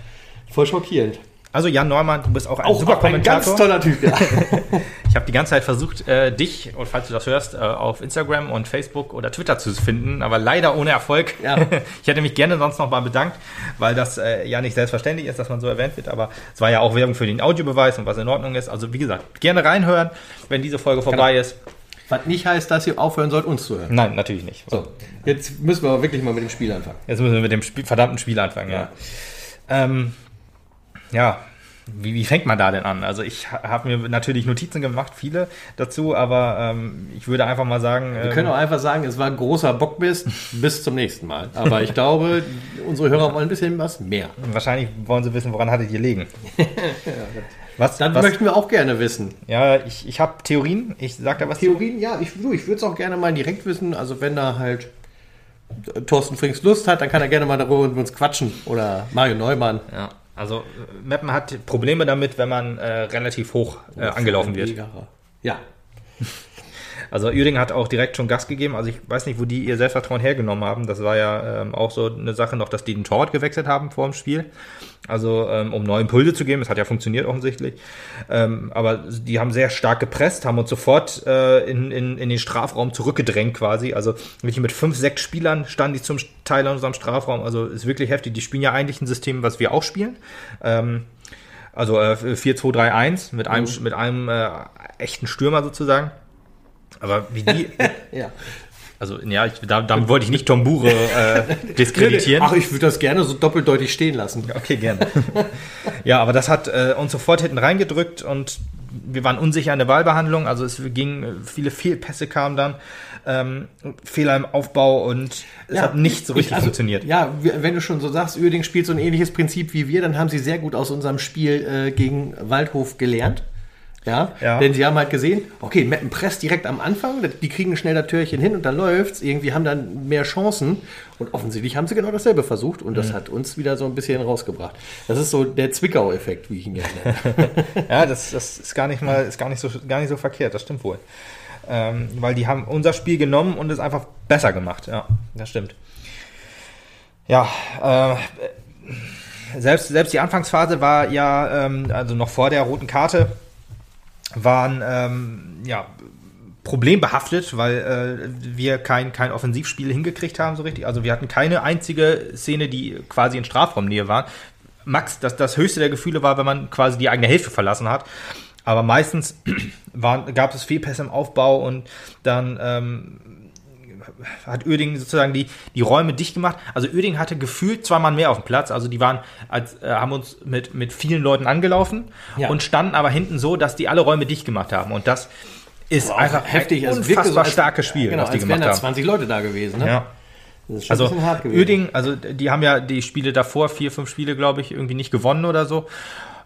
Voll schockierend. Also Jan Neumann, du bist auch ein Auch super ein ganz Kommentator. toller Typ, ja. Ich habe die ganze Zeit versucht, äh, dich, und falls du das hörst, äh, auf Instagram und Facebook oder Twitter zu finden, aber leider ohne Erfolg. Ja. Ich hätte mich gerne sonst noch mal bedankt, weil das äh, ja nicht selbstverständlich ist, dass man so erwähnt wird, aber es war ja auch Werbung für den Audiobeweis und was in Ordnung ist. Also wie gesagt, gerne reinhören, wenn diese Folge vorbei ist. Was nicht heißt, dass ihr aufhören sollt, uns zu hören. Nein, natürlich nicht. So, jetzt müssen wir aber wirklich mal mit dem Spiel anfangen. Jetzt müssen wir mit dem Spiel, verdammten Spiel anfangen, ja. Ähm, ja, wie, wie fängt man da denn an? Also ich ha- habe mir natürlich Notizen gemacht, viele dazu, aber ähm, ich würde einfach mal sagen, Wir ähm, können auch einfach sagen, es war ein großer Bockmist. Bis zum nächsten Mal. Aber ich glaube, unsere Hörer wollen ein bisschen was mehr. wahrscheinlich wollen sie wissen, woran hattet ihr liegen. was, Dann was, möchten wir auch gerne wissen. ja, ich, ich habe Theorien, ich sag da was zu. Theorien, ja, ich, du, ich würde es auch gerne mal direkt wissen. Also wenn da halt Thorsten Frings Lust hat, dann kann er gerne mal darüber mit uns quatschen. Oder Mario Neumann. Ja, also äh, Meppen hat Probleme damit, wenn man äh, relativ hoch äh, angelaufen wird. Ja. Also Uerdingen hat auch direkt schon Gas gegeben. Also ich weiß nicht, wo die ihr Selbstvertrauen hergenommen haben. Das war ja ähm, auch so eine Sache noch, dass die den Torwart gewechselt haben vor dem Spiel. Also ähm, um neue Impulse zu geben. Das hat ja funktioniert offensichtlich. Ähm, aber die haben sehr stark gepresst, haben uns sofort äh, in, in, in den Strafraum zurückgedrängt quasi. Also wirklich mit fünf, sechs Spielern standen die zum Teil in unserem Strafraum. Also ist wirklich heftig. Die spielen ja eigentlich ein System, was wir auch spielen. Ähm, also äh, 4-2-3-1 mit einem, mit einem äh, echten Stürmer sozusagen. Aber wie die, ja. also ja, ich, da, damit wollte ich nicht Tombure äh, diskreditieren. Ach, ich würde das gerne so doppeldeutig stehen lassen. Okay, gerne. ja, aber das hat äh, uns sofort hinten reingedrückt und wir waren unsicher in der Wahlbehandlung. Also es ging, äh, viele Fehlpässe kamen dann, ähm, Fehler im Aufbau und es hat nicht so ich- richtig also, funktioniert. Ja, wenn du schon so sagst, Uerdingen spielt so ein ähnliches Prinzip wie wir, dann haben sie sehr gut aus unserem Spiel äh, gegen Waldhof gelernt. Ja? Ja. denn sie haben halt gesehen, okay, Meppen presst direkt am Anfang, die kriegen schnell das Türchen hin und dann läuft's. Irgendwie haben dann mehr Chancen und offensichtlich haben sie genau dasselbe versucht und Mhm. das hat uns wieder so ein bisschen rausgebracht. Das ist so der Zwickau-Effekt, wie ich ihn gerne nenne. Ja, das, das ist gar nicht mal, ist gar nicht so, gar nicht so verkehrt, das stimmt wohl. Ähm, weil die haben unser Spiel genommen und es einfach besser gemacht. Ja, das stimmt. Ja, äh, selbst, selbst die Anfangsphase war ja, ähm, also noch vor der roten Karte, waren ähm, ja problembehaftet, weil äh, wir kein, kein Offensivspiel hingekriegt haben so richtig. Also wir hatten keine einzige Szene, die quasi in Strafraumnähe war. Max, das, das höchste der Gefühle war, wenn man quasi die eigene Hälfte verlassen hat. Aber meistens waren, gab es Fehlpässe im Aufbau und dann ähm, hat Uerdingen sozusagen die, die Räume dicht gemacht. Also Uerdingen hatte gefühlt zwei Mann mehr auf dem Platz. Also die waren, als, äh, haben uns mit, mit vielen Leuten angelaufen Ja. und standen aber hinten so, dass die alle Räume dicht gemacht haben. Und das ist einfach heftig. ein Es unfassbar wirkte so, als- starkes Spiel, genau, was die gemacht haben. 20 Leute da gewesen. Ne? Ja. Das ist schon Also ein bisschen hart gewesen. Uerdingen, also die haben ja die Spiele davor, vier, fünf Spiele, glaube ich, irgendwie nicht gewonnen oder so.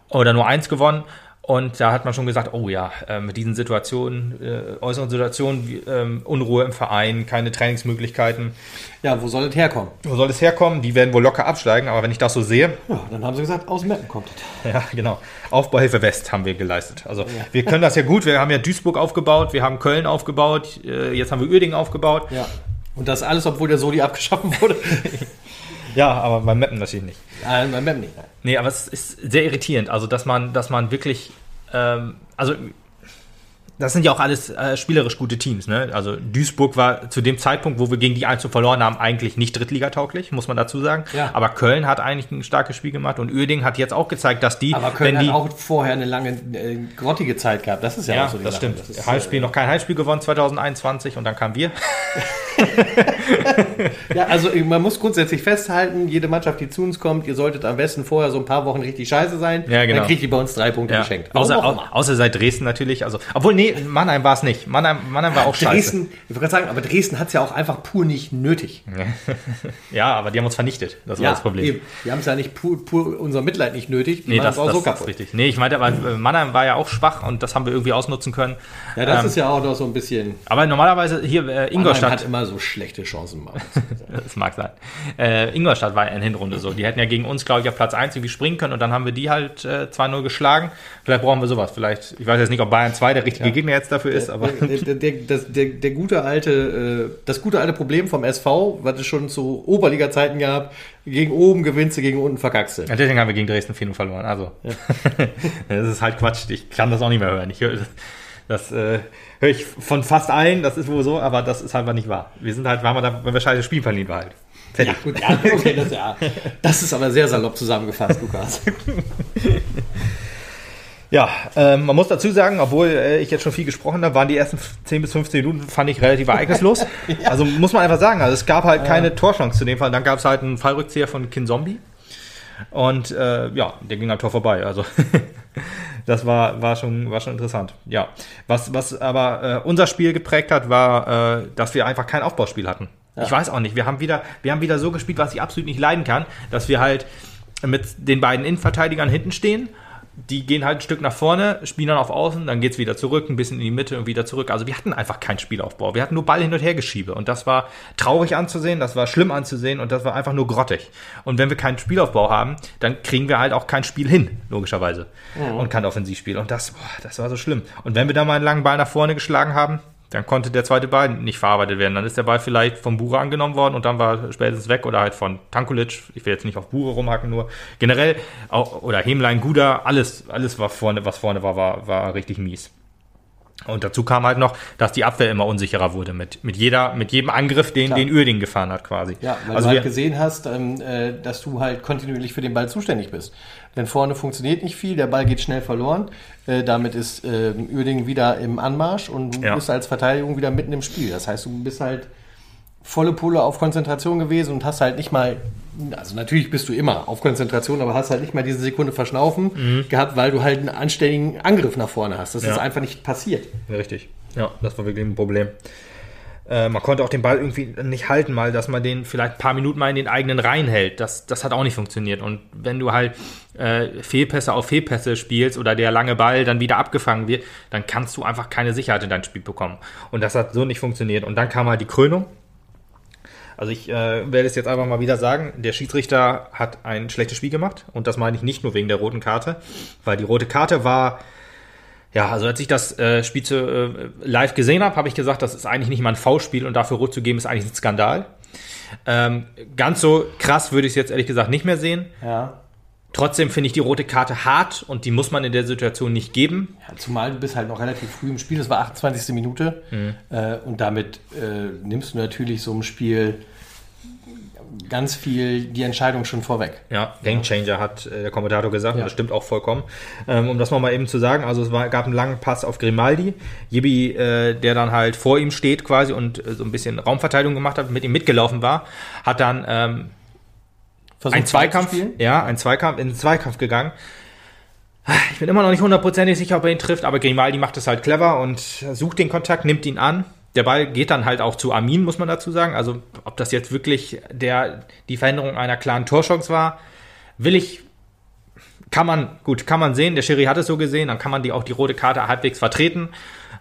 Oder nur eins gewonnen. Und da hat man schon gesagt, oh ja, äh, mit diesen Situationen, äh, äußeren Situationen, wie, ähm, Unruhe im Verein, keine Trainingsmöglichkeiten. Ja, wo soll das herkommen? Wo soll es herkommen? Die werden wohl locker absteigen, aber wenn ich das so sehe, Ja, dann haben sie gesagt, aus Meppen kommt das. ja, genau. Aufbauhilfe West haben wir geleistet. Also wir können das ja gut. Wir haben ja Duisburg aufgebaut, wir haben Köln aufgebaut, äh, jetzt haben wir Uerdingen aufgebaut. Ja. Und das alles, obwohl der Soli abgeschaffen wurde? Ja, aber beim Mappen natürlich nicht. Nein, beim Meppen nicht. Nee, aber es ist sehr irritierend. Also, dass man, dass man wirklich, ähm, also das sind ja auch alles äh, spielerisch gute Teams. Ne? Also Duisburg war zu dem Zeitpunkt, wo wir gegen die 1 zu verloren haben, eigentlich nicht Drittligatauglich, muss man dazu sagen. Ja. Aber Köln hat eigentlich ein starkes Spiel gemacht und Uerdingen hat jetzt auch gezeigt, dass die, Aber Köln die, hat auch vorher eine lange, äh, grottige Zeit gehabt. Das ist ja, ja, auch so die das Sache. stimmt. Das ist, Heimspiel noch kein Heimspiel gewonnen 2021 und dann kamen wir. äh, ja, also äh, man muss grundsätzlich festhalten, jede Mannschaft, die zu uns kommt, ihr solltet am besten vorher so ein paar Wochen richtig scheiße sein. Ja, genau. Dann kriegt ihr bei uns drei Punkte Ja. geschenkt. Warum Außer, außer seit Dresden natürlich. Also, obwohl, nee, Mannheim war es nicht. Mannheim, Mannheim war auch scheiße. Dresden, ich wollte gerade sagen, aber Dresden hat es ja auch einfach pur nicht nötig. Ja, aber die haben uns vernichtet. Das war das Problem. eben. Die haben es ja nicht pur, pur unser Mitleid nicht nötig. Die Nee, das, auch das so ist kaputt. richtig. Nee, ich meinte, aber äh, Mannheim war ja auch schwach und das haben wir irgendwie ausnutzen können. Ja, das Ähm, ist ja auch noch so ein bisschen. Aber normalerweise hier äh, Mannheim Ingolstadt. hat immer so schlechte Chancen das mag sein. Äh, Ingolstadt war in Hinrunde so. Die hätten ja gegen uns, glaube ich, auf Platz 1 irgendwie springen können und dann haben wir die halt äh, 2-0 geschlagen. Vielleicht brauchen wir sowas. Vielleicht, ich weiß jetzt nicht, ob Bayern 2 der richtige ja. Gegner jetzt dafür ist, aber. Der, der, der, das, der, der gute alte, äh, das gute alte Problem vom SV, was es schon zu Oberliga-Zeiten gab, gegen oben gewinnst du, gegen unten verkackst du. Ja, deswegen haben wir gegen Dresden 4 verloren. Also, ja. das ist halt Quatsch. Ich kann das auch nicht mehr hören. Ich höre das äh, höre ich von fast allen, das ist wohl so, aber das ist halt nicht wahr. Wir sind halt, waren wir da, wenn wir scheiße spielen, verlieren wir halt. Fertig. Ja, gut, ja, okay, das, ja. das ist aber sehr salopp zusammengefasst, Lukas. Ja, äh, man muss dazu sagen, obwohl äh, ich jetzt schon viel gesprochen habe, waren die ersten 10 bis 15 Minuten, fand ich relativ ereignislos. ja. Also muss man einfach sagen, also es gab halt keine ja. Torchance zu dem Fall. Dann gab es halt einen Fallrückzieher von Kin Zombie. Und äh, ja, der ging am Tor vorbei. Also das war, war, schon, war schon interessant. Ja, was, was aber äh, unser Spiel geprägt hat, war, äh, dass wir einfach kein Aufbauspiel hatten. Ja. Ich weiß auch nicht. Wir haben wieder, wir haben wieder so gespielt, was ich absolut nicht leiden kann, dass wir halt mit den beiden Innenverteidigern hinten stehen die gehen halt ein Stück nach vorne, spielen dann auf Außen, dann geht's wieder zurück, ein bisschen in die Mitte und wieder zurück. Also wir hatten einfach keinen Spielaufbau. Wir hatten nur Ball hin und her geschiebe. Und das war traurig anzusehen, das war schlimm anzusehen und das war einfach nur grottig. Und wenn wir keinen Spielaufbau haben, dann kriegen wir halt auch kein Spiel hin, logischerweise. Mhm. Und kein Offensivspiel. Und das, boah, das war so schlimm. Und wenn wir da mal einen langen Ball nach vorne geschlagen haben, dann konnte der zweite Ball nicht verarbeitet werden. Dann ist der Ball vielleicht vom Bure angenommen worden und dann war spätestens weg oder halt von Tankulic. Ich will jetzt nicht auf Bure rumhacken, nur generell auch, oder Hemlein, Guda, alles, alles war vorne, was vorne war, war, war richtig mies. Und dazu kam halt noch, dass die Abwehr immer unsicherer wurde mit, mit jeder, mit jedem Angriff, den, Klar. den Uerding gefahren hat, quasi. Ja, weil also du halt gesehen hast, ähm, äh, dass du halt kontinuierlich für den Ball zuständig bist. Denn vorne funktioniert nicht viel, der Ball geht schnell verloren. Äh, damit ist äh, Uerding wieder im Anmarsch und du ja. bist als Verteidigung wieder mitten im Spiel. Das heißt, du bist halt volle Pulle auf Konzentration gewesen und hast halt nicht mal, also natürlich bist du immer auf Konzentration, aber hast halt nicht mal diese Sekunde verschnaufen mhm. gehabt, weil du halt einen anständigen Angriff nach vorne hast. Das ja. ist einfach nicht passiert. Ja, richtig. Ja, das war wirklich ein Problem. Äh, man konnte auch den Ball irgendwie nicht halten, mal, dass man den vielleicht ein paar Minuten mal in den eigenen Reihen hält. Das, das hat auch nicht funktioniert. Und wenn du halt äh, Fehlpässe auf Fehlpässe spielst oder der lange Ball dann wieder abgefangen wird, dann kannst du einfach keine Sicherheit in dein Spiel bekommen. Und das hat so nicht funktioniert. Und dann kam halt die Krönung. Also ich äh, werde es jetzt einfach mal wieder sagen, der Schiedsrichter hat ein schlechtes Spiel gemacht und das meine ich nicht nur wegen der roten Karte, weil die rote Karte war ja, also als ich das äh, Spiel zu, äh, live gesehen habe, habe ich gesagt, das ist eigentlich nicht mal ein V-Spiel und dafür rot zu geben ist eigentlich ein Skandal. Ähm, ganz so krass würde ich es jetzt ehrlich gesagt nicht mehr sehen. Ja. Trotzdem finde ich die rote Karte hart und die muss man in der Situation nicht geben. Ja, zumal du bist halt noch relativ früh im Spiel, das war 28. Minute. Mhm. Äh, und damit äh, nimmst du natürlich so ein Spiel ganz viel die Entscheidung schon vorweg. Ja, Gamechanger hat äh, der Kommentator gesagt, ja. das stimmt auch vollkommen. Ähm, um das nochmal eben zu sagen, also es war, gab einen langen Pass auf Grimaldi, Jibi, äh, der dann halt vor ihm steht quasi und äh, so ein bisschen Raumverteidigung gemacht hat, mit ihm mitgelaufen war, hat dann ähm, ein Zweikampf, ja, ein Zweikampf, in den Zweikampf gegangen. Ich bin immer noch nicht hundertprozentig sicher, ob er ihn trifft, aber Grimaldi macht es halt clever und sucht den Kontakt, nimmt ihn an der Ball geht dann halt auch zu Armin, muss man dazu sagen. Also, ob das jetzt wirklich der, die Veränderung einer klaren Torchance war, will ich, kann man, gut, kann man sehen. Der Schiri hat es so gesehen, dann kann man die auch die rote Karte halbwegs vertreten.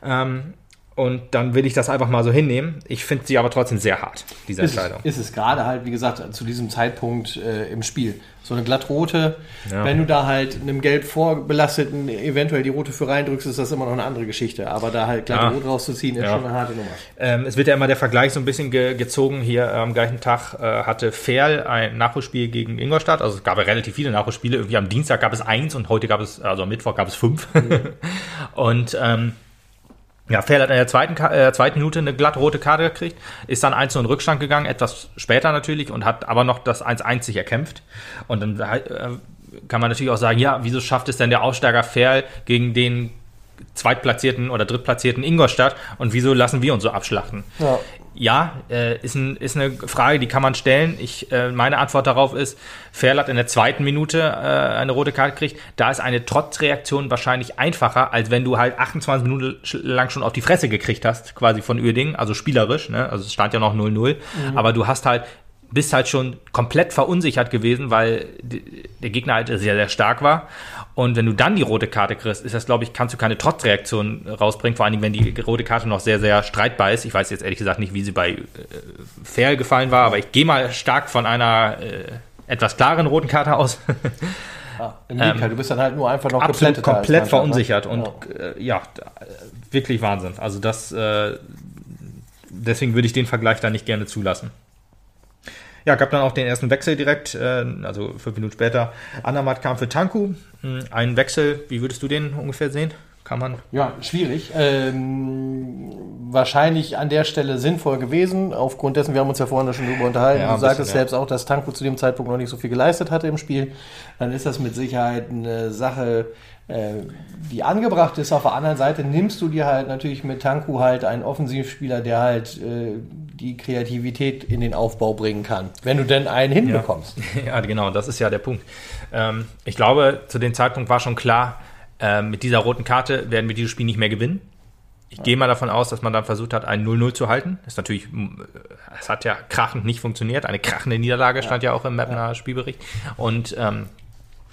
Ähm, und dann will ich das einfach mal so hinnehmen. Ich finde sie aber trotzdem sehr hart, diese ist Entscheidung. Es, ist es gerade halt, wie gesagt, zu diesem Zeitpunkt äh, im Spiel. So eine glattrote, ja. wenn du da halt einem gelb vorbelasteten eventuell die rote für reindrückst, ist das immer noch eine andere Geschichte. Aber da halt glattrot ja. rauszuziehen, ist ja. schon eine harte Nummer. Ähm, es wird ja immer der Vergleich so ein bisschen ge gezogen. Hier am gleichen Tag äh, hatte Ferl ein Nachholspiel gegen Ingolstadt. Also es gab ja relativ viele Nachholspiele. Irgendwie am Dienstag gab es eins und heute gab es, also am Mittwoch gab es fünf. Mhm. und ähm, ja, Fair hat in der zweiten, äh, zweiten Minute eine glatt rote Karte gekriegt, ist dann 1 in Rückstand gegangen, etwas später natürlich, und hat aber noch das 1-1 sich erkämpft. Und dann äh, kann man natürlich auch sagen, ja, wieso schafft es denn der Aussteiger Fair gegen den zweitplatzierten oder drittplatzierten Ingolstadt und wieso lassen wir uns so abschlachten? Ja ja, äh, ist, ein, ist eine Frage, die kann man stellen. Ich, äh, meine Antwort darauf ist, Ferl hat in der zweiten Minute äh, eine rote Karte gekriegt. Da ist eine Trotzreaktion wahrscheinlich einfacher, als wenn du halt 28 Minuten lang schon auf die Fresse gekriegt hast, quasi von Uerding, also spielerisch. Ne? Also es stand ja noch 0-0. Mhm. Aber du hast halt bist halt schon komplett verunsichert gewesen, weil der Gegner halt sehr, sehr stark war. Und wenn du dann die rote Karte kriegst, ist das, glaube ich, kannst du keine Trotzreaktion rausbringen, vor allen Dingen, wenn die rote Karte noch sehr, sehr streitbar ist. Ich weiß jetzt ehrlich gesagt nicht, wie sie bei äh, Fair gefallen war, aber ich gehe mal stark von einer äh, etwas klaren roten Karte aus. Ja, Im ähm, du bist dann halt nur einfach noch absolut komplett ne? verunsichert und ja, äh, ja wirklich Wahnsinn. Also das, äh, deswegen würde ich den Vergleich da nicht gerne zulassen. Ja, gab dann auch den ersten Wechsel direkt, äh, also fünf Minuten später. Andermatt kam für Tanku. Hm, ein Wechsel, wie würdest du den ungefähr sehen? Kann man. Ja, schwierig. Ähm, wahrscheinlich an der Stelle sinnvoll gewesen. Aufgrund dessen, wir haben uns ja vorhin schon darüber unterhalten. Ja, du sagtest ja. selbst auch, dass Tanko zu dem Zeitpunkt noch nicht so viel geleistet hatte im Spiel. Dann ist das mit Sicherheit eine Sache, die angebracht ist. Auf der anderen Seite nimmst du dir halt natürlich mit Tanku halt einen Offensivspieler, der halt äh, die Kreativität in den Aufbau bringen kann, wenn du denn einen hinbekommst. Ja, ja genau, das ist ja der Punkt. Ähm, ich glaube, zu dem Zeitpunkt war schon klar, äh, mit dieser roten Karte werden wir dieses Spiel nicht mehr gewinnen. Ich gehe mal davon aus, dass man dann versucht hat, ein 0-0 zu halten. Das ist natürlich, es hat ja krachend nicht funktioniert. Eine krachende Niederlage stand ja, ja auch im Mapner Spielbericht. Und ähm,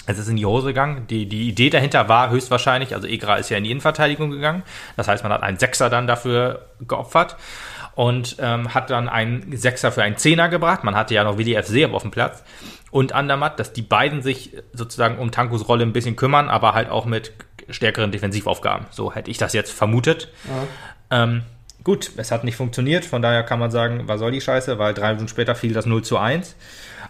es ist in die Hose gegangen. Die, die Idee dahinter war höchstwahrscheinlich, also Egra ist ja in die Innenverteidigung gegangen. Das heißt, man hat einen Sechser dann dafür geopfert und ähm, hat dann einen Sechser für einen Zehner gebracht. Man hatte ja noch Willi F. Seeb auf dem Platz und Andermatt, dass die beiden sich sozusagen um Tankos Rolle ein bisschen kümmern, aber halt auch mit stärkeren Defensivaufgaben. So hätte ich das jetzt vermutet. Ja. Ähm, gut, es hat nicht funktioniert, von daher kann man sagen, was soll die Scheiße, weil drei Minuten später fiel das 0 zu 1.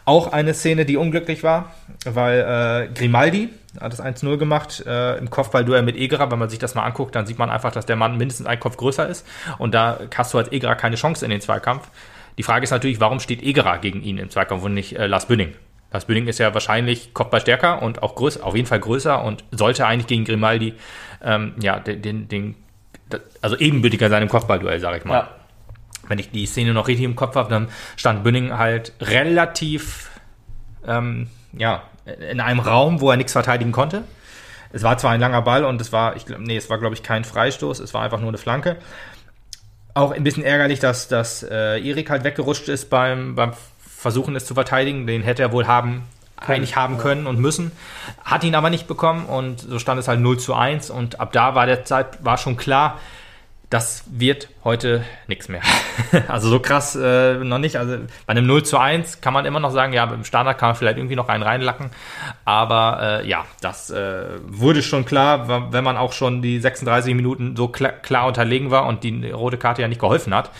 Auch eine Szene, die unglücklich war, weil äh, Grimaldi hat das 1-0 gemacht äh, im Kopfballduell mit Egerer. Wenn man sich das mal anguckt, dann sieht man einfach, dass der Mann mindestens ein Kopf größer ist. Und da hast du als Egerer keine Chance in den Zweikampf. Die Frage ist natürlich, warum steht Egerer gegen ihn im Zweikampf und nicht äh, Lars Bünning? Lars Bünning ist ja wahrscheinlich Kopfball stärker und auch größer, auf jeden Fall größer und sollte eigentlich gegen Grimaldi ähm, ja, den, den, den, also ebenbürtiger sein im Kopfballduell, sage ich mal. Ja wenn ich die Szene noch richtig im Kopf habe, dann stand Bünning halt relativ ähm, ja, in einem Raum, wo er nichts verteidigen konnte. Es war zwar ein langer Ball und es war, ich glaube, nee, es war, glaube ich, kein Freistoß, es war einfach nur eine Flanke. Auch ein bisschen ärgerlich, dass, dass äh, Erik halt weggerutscht ist beim, beim Versuchen, es zu verteidigen. Den hätte er wohl haben, können. eigentlich haben können und müssen. Hat ihn aber nicht bekommen und so stand es halt 0 zu 1 und ab da war der Zeit, war schon klar, das wird heute nichts mehr. also so krass äh, noch nicht. Also bei einem 0 zu 1 kann man immer noch sagen, ja, im Standard kann man vielleicht irgendwie noch einen reinlacken. Aber äh, ja, das äh, wurde schon klar, wenn man auch schon die 36 Minuten so klar, klar, unterlegen war und die rote Karte ja nicht geholfen hat.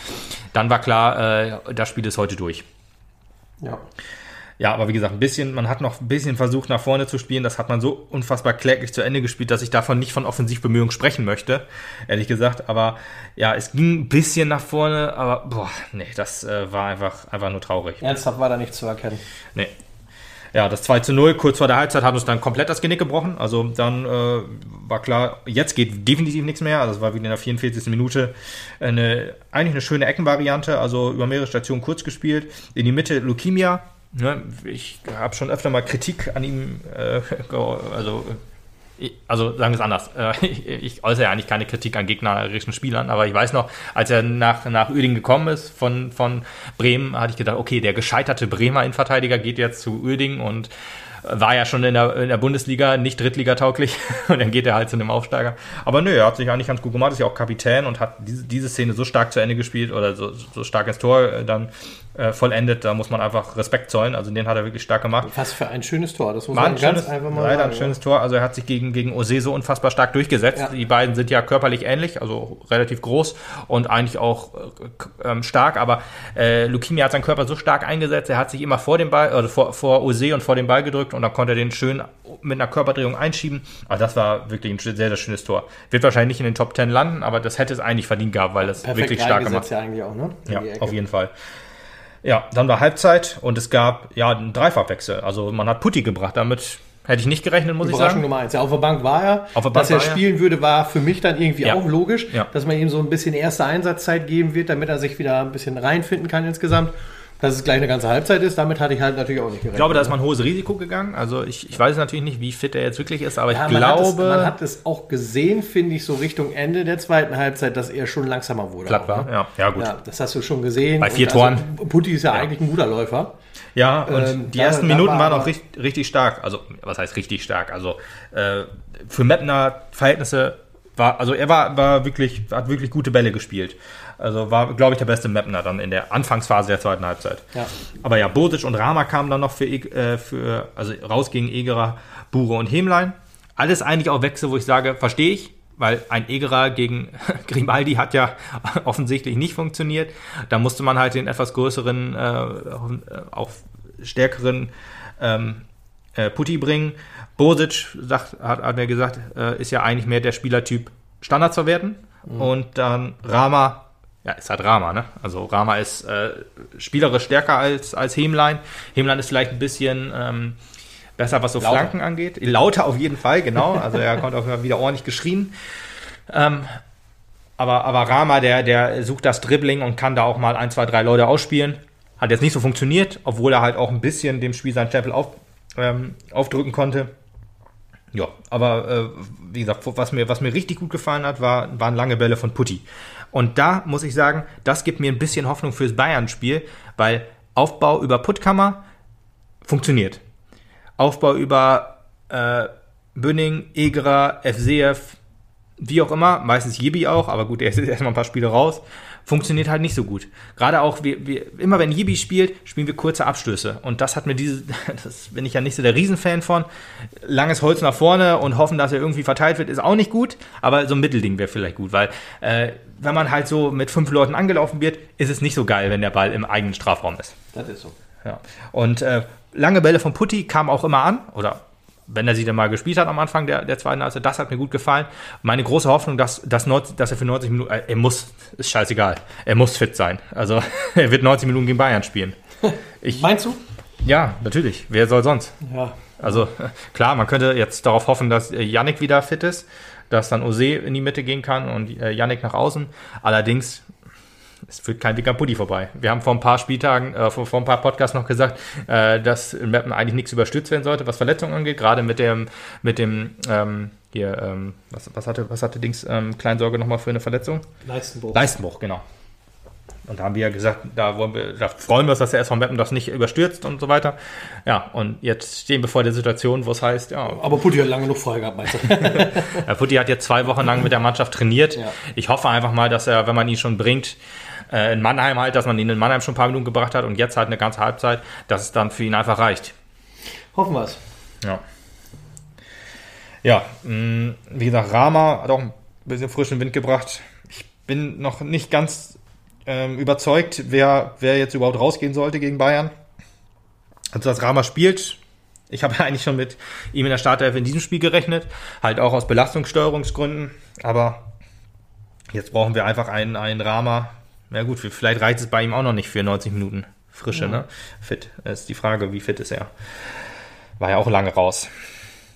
Dann war klar, äh, das Spiel ist heute durch. Ja. Ja, aber wie gesagt, ein bisschen, man hat noch ein bisschen versucht, nach vorne zu spielen. Das hat man so unfassbar kläglich zu Ende gespielt, dass ich davon nicht von Offensivbemühungen sprechen möchte, ehrlich gesagt. Aber ja, es ging ein bisschen nach vorne, aber boah, nee, das äh, war einfach, einfach nur traurig. Ernsthaft war da nichts zu erkennen. Nee. Ja, das 2 zu 0 kurz vor der Halbzeit hat uns dann komplett das Genick gebrochen. Also dann äh, war klar, jetzt geht definitiv nichts mehr. Also es war wieder in der 44. Minute eine, eigentlich eine schöne Eckenvariante, also über mehrere Stationen kurz gespielt. In die Mitte Leukemia, Ne, ich habe schon öfter mal Kritik an ihm, äh, also, also sagen wir es anders. Äh, ich, ich, äußere ja eigentlich keine Kritik an gegnerischen Spielern, aber ich weiß noch, als er nach, nach Uerdingen gekommen ist von, von Bremen, hatte ich gedacht, okay, der gescheiterte Bremer Innenverteidiger geht jetzt zu Uerdingen und war ja schon in der, in der Bundesliga nicht Drittliga-tauglich und dann geht er halt zu einem Aufsteiger. Aber nö, er hat sich eigentlich ganz gut gemacht, ist ja auch Kapitän und hat diese, diese Szene so stark zu Ende gespielt oder so, so stark ins Tor äh, dann äh, vollendet, da muss man einfach Respekt zollen. Also den hat er wirklich stark gemacht. Was für ein schönes Tor, das muss man ganz schönes, einfach mal leider sagen. ein schönes Tor. Also er hat sich gegen, gegen Ose so unfassbar stark durchgesetzt. Ja. Die beiden sind ja körperlich ähnlich, also relativ groß und eigentlich auch äh, ähm, stark, aber äh, Lukimi hat seinen Körper so stark eingesetzt, er hat sich immer vor dem Ball, also vor, vor Ose und vor dem Ball gedrückt und dann konnte er den schön mit einer Körperdrehung einschieben. Also das war wirklich ein sehr, sehr schönes Tor. Wird wahrscheinlich nicht in den Top 10 landen, aber das hätte es eigentlich verdient gehabt, weil es wirklich stark gemacht. Ja, eigentlich auch, ne? ja, auf jeden Fall. Ja, dann war Halbzeit und es gab ja einen Dreifachwechsel. Also man hat Putti gebracht, damit hätte ich nicht gerechnet, muss ich sagen. Nummer eins. Ja, auf der Bank war er. Auf der Bank Dass er spielen er. würde, war für mich dann irgendwie ja. auch logisch, ja. dass man ihm so ein bisschen erste Einsatzzeit geben wird, damit er sich wieder ein bisschen reinfinden kann insgesamt. Dass es gleich eine ganze Halbzeit ist, damit hatte ich halt natürlich auch nicht gerechnet. Ich glaube, da ist man ein hohes Risiko gegangen. Also ich, ich weiß natürlich nicht, wie fit er jetzt wirklich ist, aber ja, ich man glaube. Hat es, man hat es auch gesehen, finde ich, so Richtung Ende der zweiten Halbzeit, dass er schon langsamer wurde. Platt war. ne? Ja, ja, gut. Ja, das hast du schon gesehen. Bei vier Und Toren. Also, Putti ist ja, eigentlich ein guter Läufer. Ja, und Ähm, die ersten da Minuten war waren auch richtig, richtig stark. Also, was heißt richtig stark? Also, äh, für Meppner Verhältnisse war, also er war, war wirklich, hat wirklich gute Bälle gespielt. Also war, glaube ich, der beste Meppner dann in der Anfangsphase der zweiten Halbzeit. Ja. Aber ja, Bosic und Rama kamen dann noch für, Eg- äh, für also raus gegen Egerer, Bure und Hemlein. Alles eigentlich auch Wechsel, wo ich sage, verstehe ich, weil ein Egerer gegen Grimaldi hat ja offensichtlich nicht funktioniert. Da musste man halt den etwas größeren, äh, auch stärkeren ähm, äh, Putti bringen. Bosic sagt, hat, hat mir gesagt, äh, ist ja eigentlich mehr der Spielertyp Standards verwerten. Und dann Rama, ja, ist halt Rama, ne? Also Rama ist äh, spielerisch stärker als, als Hemlein. Hemlein ist vielleicht ein bisschen ähm, besser, was so Lauter. Flanken angeht. Lauter auf jeden Fall, genau. Also er konnte auch wieder ordentlich geschrien. Ähm, aber, aber Rama, der, der sucht das Dribbling und kann da auch mal ein, zwei, drei Leute ausspielen. Hat jetzt nicht so funktioniert, obwohl er halt auch ein bisschen dem Spiel sein Stempel auf, ähm, aufdrücken konnte. Ja, aber äh, wie gesagt, was mir, was mir richtig gut gefallen hat, war, waren lange Bälle von Putti. Und da muss ich sagen, das gibt mir ein bisschen Hoffnung fürs Bayern-Spiel, weil Aufbau über Puttkammer funktioniert. Aufbau über äh, Bünning, Egerer, FCF, wie auch immer, meistens Jibi auch, aber gut, er ist erstmal ein paar Spiele raus, funktioniert halt nicht so gut. Gerade auch, wir, wir, immer wenn Jibi spielt, spielen wir kurze Abstöße. Und das hat mir diese, das bin ich ja nicht so der Riesenfan von. Langes Holz nach vorne und hoffen, dass er irgendwie verteilt wird, ist auch nicht gut, aber so ein Mittelding wäre vielleicht gut, weil äh, wenn man halt so mit fünf Leuten angelaufen wird, ist es nicht so geil, wenn der Ball im eigenen Strafraum ist. Das ist so. Ja. Und äh, lange Bälle von Putti kamen auch immer an, oder wenn er sie dann mal gespielt hat am Anfang der, der zweiten Halbzeit, das hat mir gut gefallen. Meine große Hoffnung, dass, dass, 90, dass er für 90 Minuten, äh, er muss, ist scheißegal, er muss fit sein. Also er wird 90 Minuten gegen Bayern spielen. Ich, Meinst du? ja, natürlich, wer soll sonst? Ja. Also klar, man könnte jetzt darauf hoffen, dass äh, Yannick wieder fit ist, dass dann Ose in die Mitte gehen kann und äh, Yannick nach außen. Allerdings, es führt kein Weg am Puddy vorbei. Wir haben vor ein paar Spieltagen, äh, vor, vor ein paar Podcasts noch gesagt, äh, dass in Mappen eigentlich nichts überstürzt werden sollte, was Verletzungen angeht, gerade mit dem, mit dem, ähm, hier, ähm, was, was hatte, was hatte Dings ähm, Kleinsorge nochmal für eine Verletzung? Leistenbruch. Leistenbruch, genau. Und da haben wir ja gesagt, da, wollen wir, da freuen wir uns, dass der SV Meppen das nicht überstürzt und so weiter. Ja, und jetzt stehen wir vor der Situation, wo es heißt, ja, Aber Putti hat lange genug frei gehabt, meinst du? Putti hat jetzt zwei Wochen lang mit der Mannschaft trainiert. Ja. Ich hoffe einfach mal, dass er, wenn man ihn schon bringt, äh, in Mannheim halt, dass man ihn in Mannheim schon ein paar Minuten gebracht hat und jetzt halt eine ganze Halbzeit, dass es dann für ihn einfach reicht. Hoffen wir es. Ja. Ja, mh, wie gesagt, Rama hat auch ein bisschen frischen Wind gebracht. Ich bin noch nicht ganz ähm, überzeugt, wer, wer jetzt überhaupt rausgehen sollte gegen Bayern. Also, dass Rama spielt, ich habe eigentlich schon mit ihm in der Startelf in diesem Spiel gerechnet, halt auch aus Belastungssteuerungsgründen, aber jetzt brauchen wir einfach einen, einen Rama. Na gut, vielleicht reicht es bei ihm auch noch nicht für 90 Minuten Frische, ne? Fit ist die Frage, wie fit ist er? War ja auch lange raus.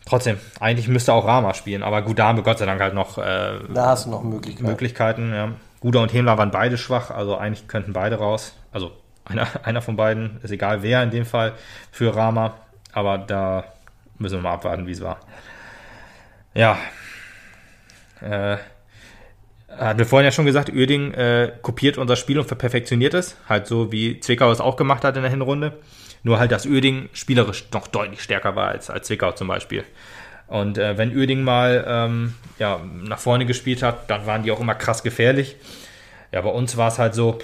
Trotzdem, eigentlich müsste auch Rama spielen, aber gut, da haben wir Gott sei Dank halt noch äh, Da hast du noch Möglichkeiten. Möglichkeiten. Ja. Guda und Hemler waren beide schwach, also eigentlich könnten beide raus. Also einer, einer von beiden, ist egal wer in dem Fall für Rama, aber da müssen wir mal abwarten, wie es war. Ja. Äh, hatten wir vorhin ja schon gesagt, Uerding äh, kopiert unser Spiel und verperfektioniert es. Halt so, wie Zwickau es auch gemacht hat in der Hinrunde. Nur halt, dass Uerding spielerisch noch deutlich stärker war als, als Zwickau zum Beispiel. Und äh, wenn Uerding mal ähm, ja, nach vorne gespielt hat, dann waren die auch immer krass gefährlich. Ja, bei uns war es halt so,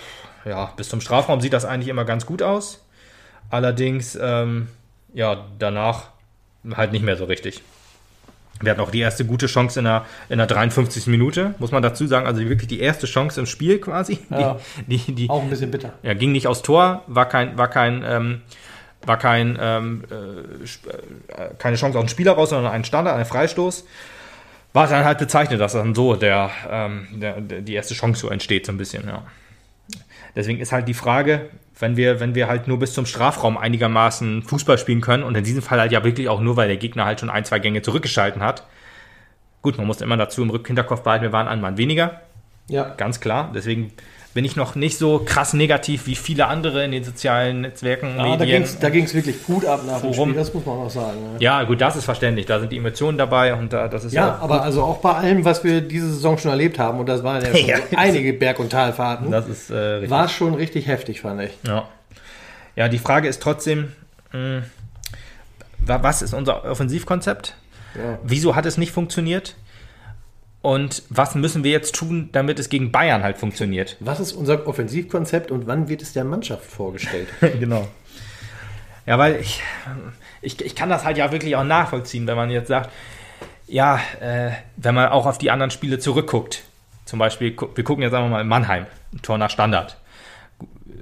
ja, bis zum Strafraum sieht das eigentlich immer ganz gut aus. Allerdings, ähm, ja, danach halt nicht mehr so richtig. Wir hatten auch die erste gute Chance in der, in der 53. Minute, muss man dazu sagen. Also wirklich die erste Chance im Spiel quasi. Ja. Die, die, die, Auch ein bisschen bitter. ja, ging nicht aus Tor, war kein, war kein, ähm, war kein, ähm, äh, äh, keine Chance auf den Spieler raus, sondern ein Standard, ein Freistoß. War dann halt bezeichnet, dass dann so der, ähm, der, der, die erste Chance so entsteht, so ein bisschen, ja. Deswegen ist halt die Frage, wenn wir, wenn wir halt nur bis zum Strafraum einigermaßen Fußball spielen können und in diesem Fall halt ja wirklich auch nur, weil der Gegner halt schon ein, zwei Gänge zurückgeschalten hat. Gut, man muss immer dazu im Rück- Hinterkopf behalten, wir waren ein Mann weniger. Ja. Ganz klar. Deswegen bin ich noch nicht so krass negativ wie viele andere in den sozialen Netzwerken, Ja, da Medien. da ging's wirklich gut ab nach dem Forum. Spiel, das muss man auch sagen. ne? Ja, gut, das ist verständlich. Da sind die Emotionen dabei und da, das ist Ja, aber also auch bei allem, was wir diese Saison schon erlebt haben, und das waren ja schon Ja. so einige Berg- und Talfahrten, das ist äh, richtig. war schon richtig heftig, fand ich. Ja. ja, die Frage ist trotzdem, mh, wa- was ist unser Offensivkonzept? Ja. Wieso hat es nicht funktioniert? Und was müssen wir jetzt tun, damit es gegen Bayern halt funktioniert? Was ist unser Offensivkonzept und wann wird es der Mannschaft vorgestellt? genau. Ja, weil ich, ich, ich kann das halt ja wirklich auch nachvollziehen, wenn man jetzt sagt, ja, äh, wenn man auch auf die anderen Spiele zurückguckt. Zum Beispiel, wir gucken jetzt einfach mal in Mannheim, Tor nach Standard.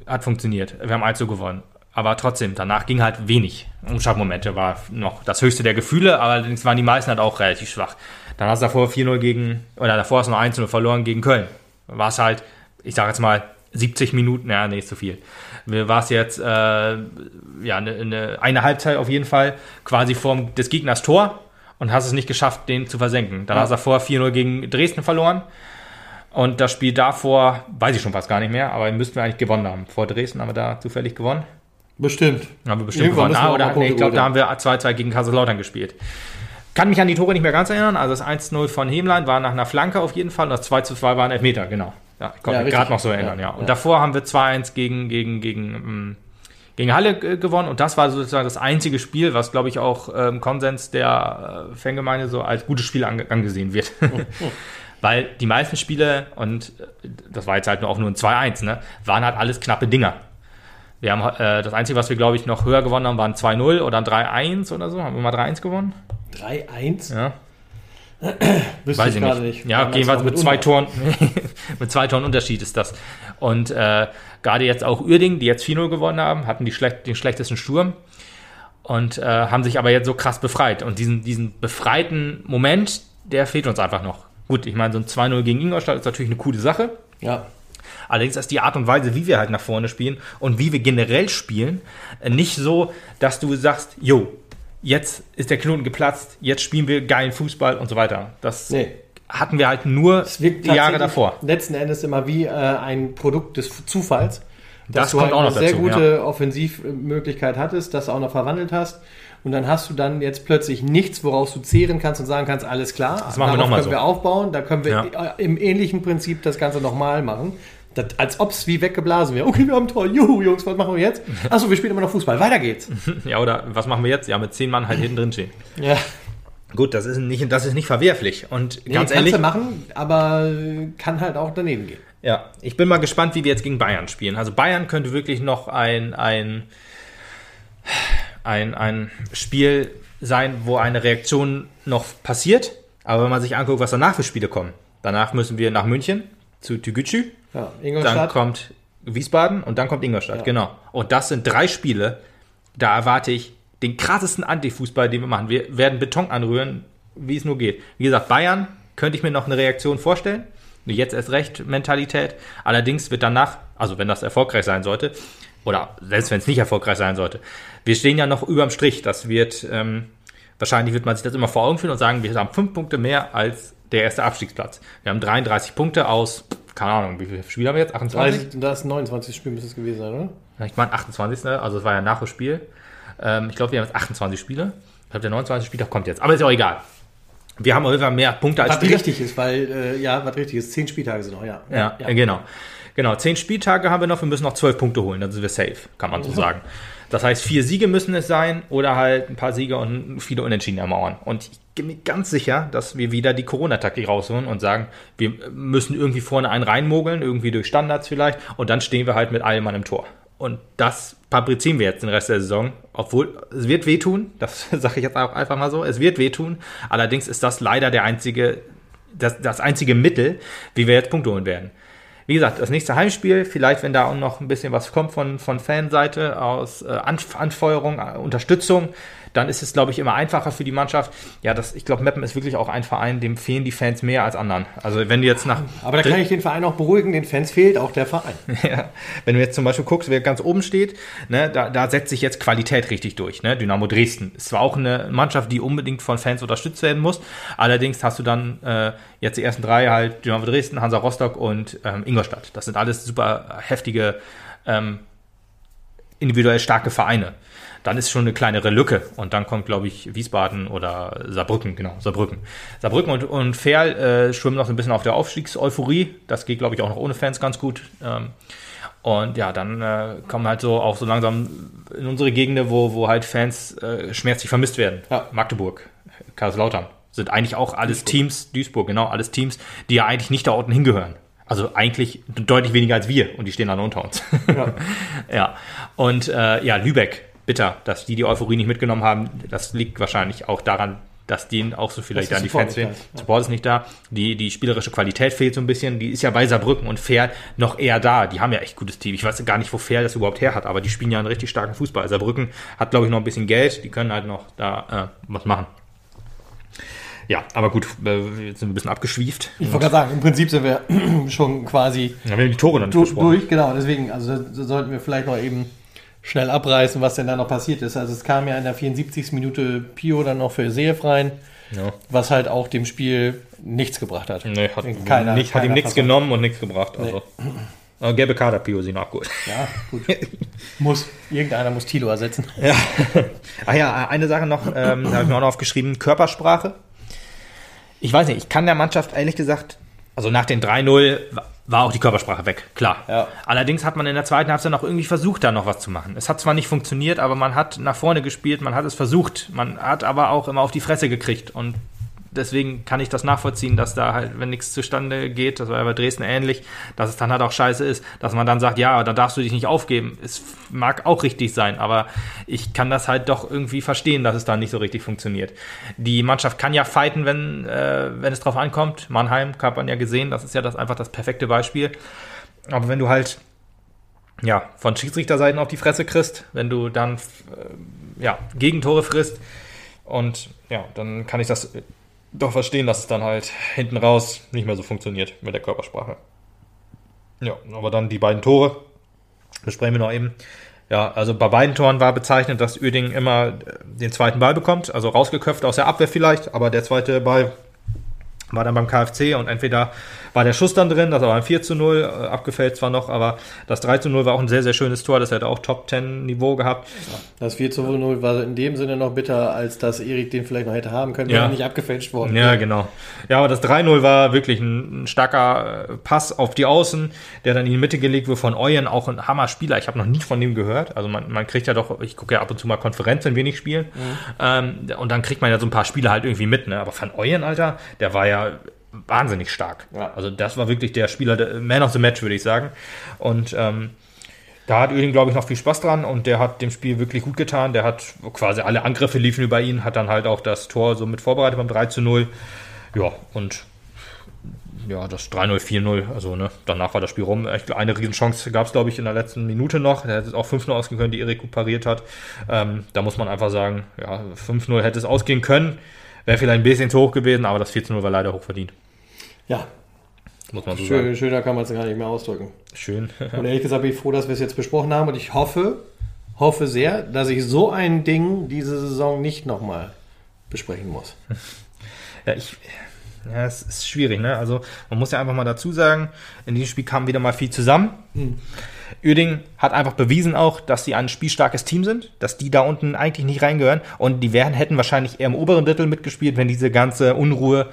Hat funktioniert. Wir haben 1 gewonnen. Aber trotzdem, danach ging halt wenig. Umschaltmomente war noch das höchste der Gefühle, aber allerdings waren die meisten halt auch relativ schwach. Dann hast du davor 4-0 gegen, oder davor hast du noch 1-0 verloren gegen Köln. War es halt, ich sage jetzt mal, 70 Minuten, ja, nee, ist zu viel. War es jetzt, äh, ja, eine, eine, eine Halbzeit auf jeden Fall, quasi vorm des Gegners Tor und hast es nicht geschafft, den zu versenken. Dann Ja. hast du davor 4-0 gegen Dresden verloren. Und das Spiel davor, weiß ich schon fast gar nicht mehr, aber müssten wir eigentlich gewonnen haben. Vor Dresden haben wir da zufällig gewonnen. Bestimmt. Haben wir bestimmt Irgendwann gewonnen. Ah, oder, nee, ich glaube, da haben wir 2-2 gegen Kaiserslautern gespielt. Kann mich an die Tore nicht mehr ganz erinnern. Also das 1-0 von Hemlein war nach einer Flanke auf jeden Fall. Und das 2-2 war ein Elfmeter, genau. Ja, ich konnte Ja, mich gerade noch so erinnern, ja. Ja, Und ja. davor haben wir 2-1 gegen, gegen, gegen, ähm, gegen Halle äh, gewonnen. Und das war sozusagen das einzige Spiel, was, glaube ich, auch ähm, Konsens der äh, Fangemeinde so als gutes Spiel ange angesehen wird. Weil die meisten Spiele, und äh, das war jetzt halt nur auch nur ein 2-1, ne, waren halt alles knappe Dinger. Wir haben äh, das Einzige, was wir, glaube ich, noch höher gewonnen haben, war ein 2-0 oder ein 3-1 oder so. Haben wir mal 3-1 gewonnen? 3-1? Ja, Wüsste weiß ich gerade nicht. nicht. Ja, Damals jedenfalls noch mit zwei. Toren, mit zwei Toren Unterschied ist das. Und äh, gerade jetzt auch Uerding, die jetzt 4-0 gewonnen haben, hatten die schlecht, den schlechtesten Sturm und äh, haben sich aber jetzt so krass befreit. Und diesen, diesen befreiten Moment, der fehlt uns einfach noch. Gut, ich meine, so ein 2-0 gegen Ingolstadt ist natürlich eine coole Sache. Ja. Allerdings ist die Art und Weise, wie wir halt nach vorne spielen und wie wir generell spielen, äh, nicht so, dass du sagst, jo, jetzt ist der Knoten geplatzt, jetzt spielen wir geilen Fußball und so weiter. Das Nee. hatten wir halt nur die Jahre davor. Letzten Endes immer wie äh, ein Produkt des Zufalls. Das dass du kommt halt auch eine sehr dazu, gute Offensivmöglichkeit hattest, das auch noch verwandelt hast. Und dann hast du dann jetzt plötzlich nichts, woraus du zehren kannst und sagen kannst, alles klar, Das machen wir darauf noch mal können so. wir aufbauen, da können wir Ja. im ähnlichen Prinzip das Ganze nochmal machen. Das, als ob es wie weggeblasen wäre. Okay, wir haben Tor. Juhu, Jungs, was machen wir jetzt? Achso, wir spielen immer noch Fußball. Weiter geht's. Ja, oder was machen wir jetzt? Ja, mit zehn Mann halt hinten drin stehen. Ja, Gut, das ist nicht, das ist nicht verwerflich. Und nee, ganz kannst ehrlich, du machen, aber kann halt auch daneben gehen. Ja, ich bin mal gespannt, wie wir jetzt gegen Bayern spielen. Also Bayern könnte wirklich noch ein, ein, ein, ein Spiel sein, wo eine Reaktion noch passiert. Aber wenn man sich anguckt, was danach für Spiele kommen. Danach müssen wir nach München zu Tügücü, Ja, dann Ingolstadt. kommt Wiesbaden und dann kommt Ingolstadt, Ja. genau. Und das sind drei Spiele, da erwarte ich den krassesten Antifußball, den wir machen. Wir werden Beton anrühren, wie es nur geht. Wie gesagt, Bayern könnte ich mir noch eine Reaktion vorstellen. Eine Jetzt erst recht Mentalität. Allerdings wird danach, also wenn das erfolgreich sein sollte, oder selbst wenn es nicht erfolgreich sein sollte, wir stehen ja noch überm Strich. Das wird, ähm, wahrscheinlich wird man sich das immer vor Augen führen und sagen, wir haben fünf Punkte mehr als der erste Abstiegsplatz. Wir haben 33 Punkte aus, keine Ahnung, wie viele Spiele haben wir jetzt? 28? 30, das 29 Spiel müsste es gewesen sein, oder? Ja, Ich meine 28. Also es war ja nach dem Spiel. Ähm, ich glaube, wir haben jetzt 28 Spiele. Ich glaube, der 29. Spieltag kommt jetzt. Aber ist auch egal. Wir haben auf jeden Fall mehr Punkte als Was Spiele. richtig ist, weil, äh, ja, was richtig ist. Zehn Spieltage sind noch, ja. Ja, äh, genau. Genau, zehn Spieltage haben wir noch. Wir müssen noch zwölf Punkte holen. Dann sind wir safe, kann man so sagen. Das heißt, vier Siege müssen es sein oder halt ein paar Siege und viele Unentschieden ermauern. Und ich bin mir ganz sicher, dass wir wieder die Corona-Taktik rausholen und sagen, wir müssen irgendwie vorne einen reinmogeln, irgendwie durch Standards vielleicht. Und dann stehen wir halt mit allem Mann im Tor. Und das fabrizieren wir jetzt den Rest der Saison. Obwohl, es wird wehtun. Das sage ich jetzt auch einfach mal so. Es wird wehtun. Allerdings ist das leider der einzige, das, das einzige Mittel, wie wir jetzt Punkte holen werden. Wie gesagt, das nächste Heimspiel, vielleicht wenn da auch noch ein bisschen was kommt von, von Fanseite aus äh, Anfeuerung, äh, Unterstützung, dann ist es, glaube ich, immer einfacher für die Mannschaft. Ja, das, ich glaube, Meppen ist wirklich auch ein Verein, dem fehlen die Fans mehr als anderen. Also wenn du jetzt nach... Aber da kann ich den Verein auch beruhigen, den Fans fehlt auch der Verein. ja, wenn du jetzt zum Beispiel guckst, wer ganz oben steht, ne, da, da setzt sich jetzt Qualität richtig durch. Ne? Dynamo Dresden ist zwar auch eine Mannschaft, die unbedingt von Fans unterstützt werden muss, allerdings hast du dann äh, jetzt die ersten drei halt Dynamo Dresden, Hansa Rostock und ähm, Ingolstadt. Das sind alles super heftige, ähm, individuell starke Vereine dann ist schon eine kleinere Lücke. Und dann kommt, glaube ich, Wiesbaden oder Saarbrücken, genau, Saarbrücken. Saarbrücken und, und Ferl äh, schwimmen noch so ein bisschen auf der Aufstiegseuphorie. Das geht, glaube ich, auch noch ohne Fans ganz gut. Ähm, und ja, dann äh, kommen halt so auch so langsam in unsere Gegenden, wo, wo halt Fans äh, schmerzlich vermisst werden. Ja. Magdeburg, Karlslautern sind eigentlich auch alles Duisburg. Teams, Duisburg, genau, alles Teams, die ja eigentlich nicht da unten hingehören. Also eigentlich deutlich weniger als wir und die stehen dann unter uns. Ja. ja. Und äh, ja, Lübeck bitter, dass die die Euphorie nicht mitgenommen haben. Das liegt wahrscheinlich auch daran, dass denen auch so vielleicht an die Fans fehlen. Ja. Support ist nicht da. Die, die spielerische Qualität fehlt so ein bisschen. Die ist ja bei Saarbrücken und Fair noch eher da. Die haben ja echt gutes Team. Ich weiß gar nicht, wo Fair das überhaupt her hat, aber die spielen ja einen richtig starken Fußball. Saarbrücken hat, glaube ich, noch ein bisschen Geld. Die können halt noch da äh, was machen. Ja, aber gut, wir sind ein bisschen abgeschwieft. Ich wollte gerade sagen, im Prinzip sind wir schon quasi ja, wir haben die Tore dann durch, durch, genau, deswegen, also sollten wir vielleicht noch eben schnell abreißen, was denn da noch passiert ist. Also es kam ja in der 74. Minute Pio dann noch für Seev rein, ja. was halt auch dem Spiel nichts gebracht hat. Nee, hat, keiner, nicht, keiner hat ihm nichts genommen und nichts gebracht. Also. Nee. gelbe Kader Pio sie nachgeholt. Ja, gut. muss. Irgendeiner muss Tilo ersetzen. Ja. Ach ja, eine Sache noch, ähm, habe ich mir auch noch aufgeschrieben, Körpersprache. Ich weiß nicht, ich kann der Mannschaft ehrlich gesagt, also nach den 3-0 war auch die Körpersprache weg, klar. Ja. Allerdings hat man in der zweiten Halbzeit noch irgendwie versucht, da noch was zu machen. Es hat zwar nicht funktioniert, aber man hat nach vorne gespielt, man hat es versucht, man hat aber auch immer auf die Fresse gekriegt und deswegen kann ich das nachvollziehen, dass da halt, wenn nichts zustande geht, das war ja bei Dresden ähnlich, dass es dann halt auch scheiße ist, dass man dann sagt, ja, da darfst du dich nicht aufgeben. Es mag auch richtig sein, aber ich kann das halt doch irgendwie verstehen, dass es dann nicht so richtig funktioniert. Die Mannschaft kann ja fighten, wenn, äh, wenn es drauf ankommt. Mannheim hat man ja gesehen, das ist ja das einfach das perfekte Beispiel. Aber wenn du halt ja, von Schiedsrichterseiten auf die Fresse kriegst, wenn du dann äh, ja, Gegentore frisst und ja, dann kann ich das doch verstehen, dass es dann halt hinten raus nicht mehr so funktioniert mit der Körpersprache. Ja, aber dann die beiden Tore besprechen wir noch eben. Ja, also bei beiden Toren war bezeichnet, dass Uerdingen immer den zweiten Ball bekommt, also rausgeköpft aus der Abwehr vielleicht, aber der zweite Ball war dann beim KfC und entweder war der Schuss dann drin, das war ein 4 zu 0, äh, abgefällt zwar noch, aber das 3 zu 0 war auch ein sehr, sehr schönes Tor, das hätte auch Top 10 Niveau gehabt. Das 4 zu 0 war in dem Sinne noch bitter, als dass Erik den vielleicht noch hätte haben können, ja. wenn er nicht abgefälscht worden Ja, genau. Ja, aber das 3-0 war wirklich ein, ein, starker äh, Pass auf die Außen, der dann in die Mitte gelegt wurde von Eulen, auch ein Hammer-Spieler. Ich habe noch nie von dem gehört. Also man, man kriegt ja doch, ich gucke ja ab und zu mal Konferenzen, wenn wir nicht spielen. Mhm. Ähm, und dann kriegt man ja so ein paar Spiele halt irgendwie mit, ne? Aber von Eulen, Alter, der war ja wahnsinnig stark. Ja. Also das war wirklich der Spieler, der Man of the Match, würde ich sagen. Und ähm, da hat Öling, glaube ich, noch viel Spaß dran und der hat dem Spiel wirklich gut getan. Der hat quasi alle Angriffe liefen über ihn, hat dann halt auch das Tor so mit vorbereitet beim 3 zu 0. Ja, und ja, das 3-0, 4-0, also ne, danach war das Spiel rum. Eine Riesenchance gab es, glaube ich, in der letzten Minute noch. Der hätte es auch 5-0 ausgehen können, die Erik pariert hat. Ähm, da muss man einfach sagen, ja, 5-0 hätte es ausgehen können. Wäre vielleicht ein bisschen zu hoch gewesen, aber das 14-0 war leider hoch verdient. Ja. Muss man so Schön, sagen. Schöner kann man es gar nicht mehr ausdrücken. Schön. und ehrlich gesagt bin ich froh, dass wir es jetzt besprochen haben und ich hoffe, hoffe sehr, dass ich so ein Ding diese Saison nicht nochmal besprechen muss. Ja, ich. Ja, es ist schwierig, ne? Also, man muss ja einfach mal dazu sagen, in diesem Spiel kam wieder mal viel zusammen. Mhm. Uerding hat einfach bewiesen auch, dass sie ein spielstarkes Team sind, dass die da unten eigentlich nicht reingehören und die wären, hätten wahrscheinlich eher im oberen Drittel mitgespielt, wenn diese ganze Unruhe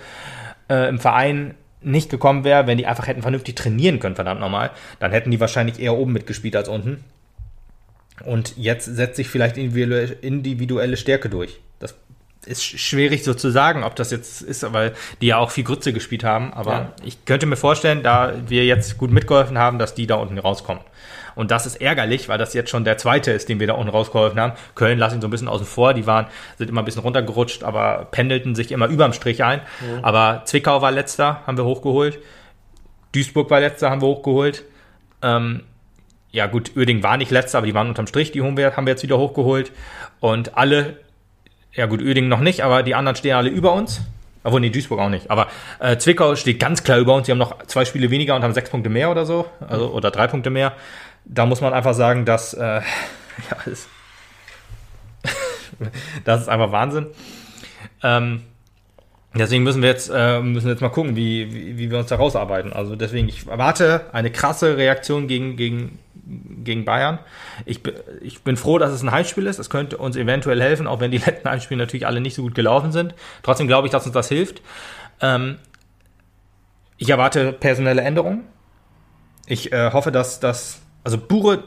äh, im Verein nicht gekommen wäre, wenn die einfach hätten vernünftig trainieren können, verdammt nochmal, dann hätten die wahrscheinlich eher oben mitgespielt als unten. Und jetzt setzt sich vielleicht individuelle Stärke durch. Ist schwierig so zu sagen, ob das jetzt ist, weil die ja auch viel Grütze gespielt haben. Aber ja. ich könnte mir vorstellen, da wir jetzt gut mitgeholfen haben, dass die da unten rauskommen. Und das ist ärgerlich, weil das jetzt schon der zweite ist, den wir da unten rausgeholfen haben. Köln lasse ihn so ein bisschen außen vor. Die waren, sind immer ein bisschen runtergerutscht, aber pendelten sich immer überm Strich ein. Mhm. Aber Zwickau war letzter, haben wir hochgeholt. Duisburg war letzter, haben wir hochgeholt. Ähm, ja gut, Uerding war nicht letzter, aber die waren unterm Strich, die haben wir, haben wir jetzt wieder hochgeholt. Und alle, ja gut, Uerding noch nicht, aber die anderen stehen alle über uns. Obwohl, nee, Duisburg auch nicht. Aber äh, Zwickau steht ganz klar über uns. Die haben noch zwei Spiele weniger und haben sechs Punkte mehr oder so. Also, oder drei Punkte mehr. Da muss man einfach sagen, dass äh, ja, ist, das ist einfach Wahnsinn. Ähm, deswegen müssen wir jetzt äh, müssen jetzt mal gucken, wie, wie, wie wir uns da rausarbeiten. Also deswegen, ich erwarte eine krasse Reaktion gegen, gegen, gegen Bayern. Ich, ich bin froh, dass es ein Heimspiel ist. Das könnte uns eventuell helfen, auch wenn die letzten Heimspiele natürlich alle nicht so gut gelaufen sind. Trotzdem glaube ich, dass uns das hilft. Ähm, ich erwarte personelle Änderungen. Ich äh, hoffe, dass das, also Bure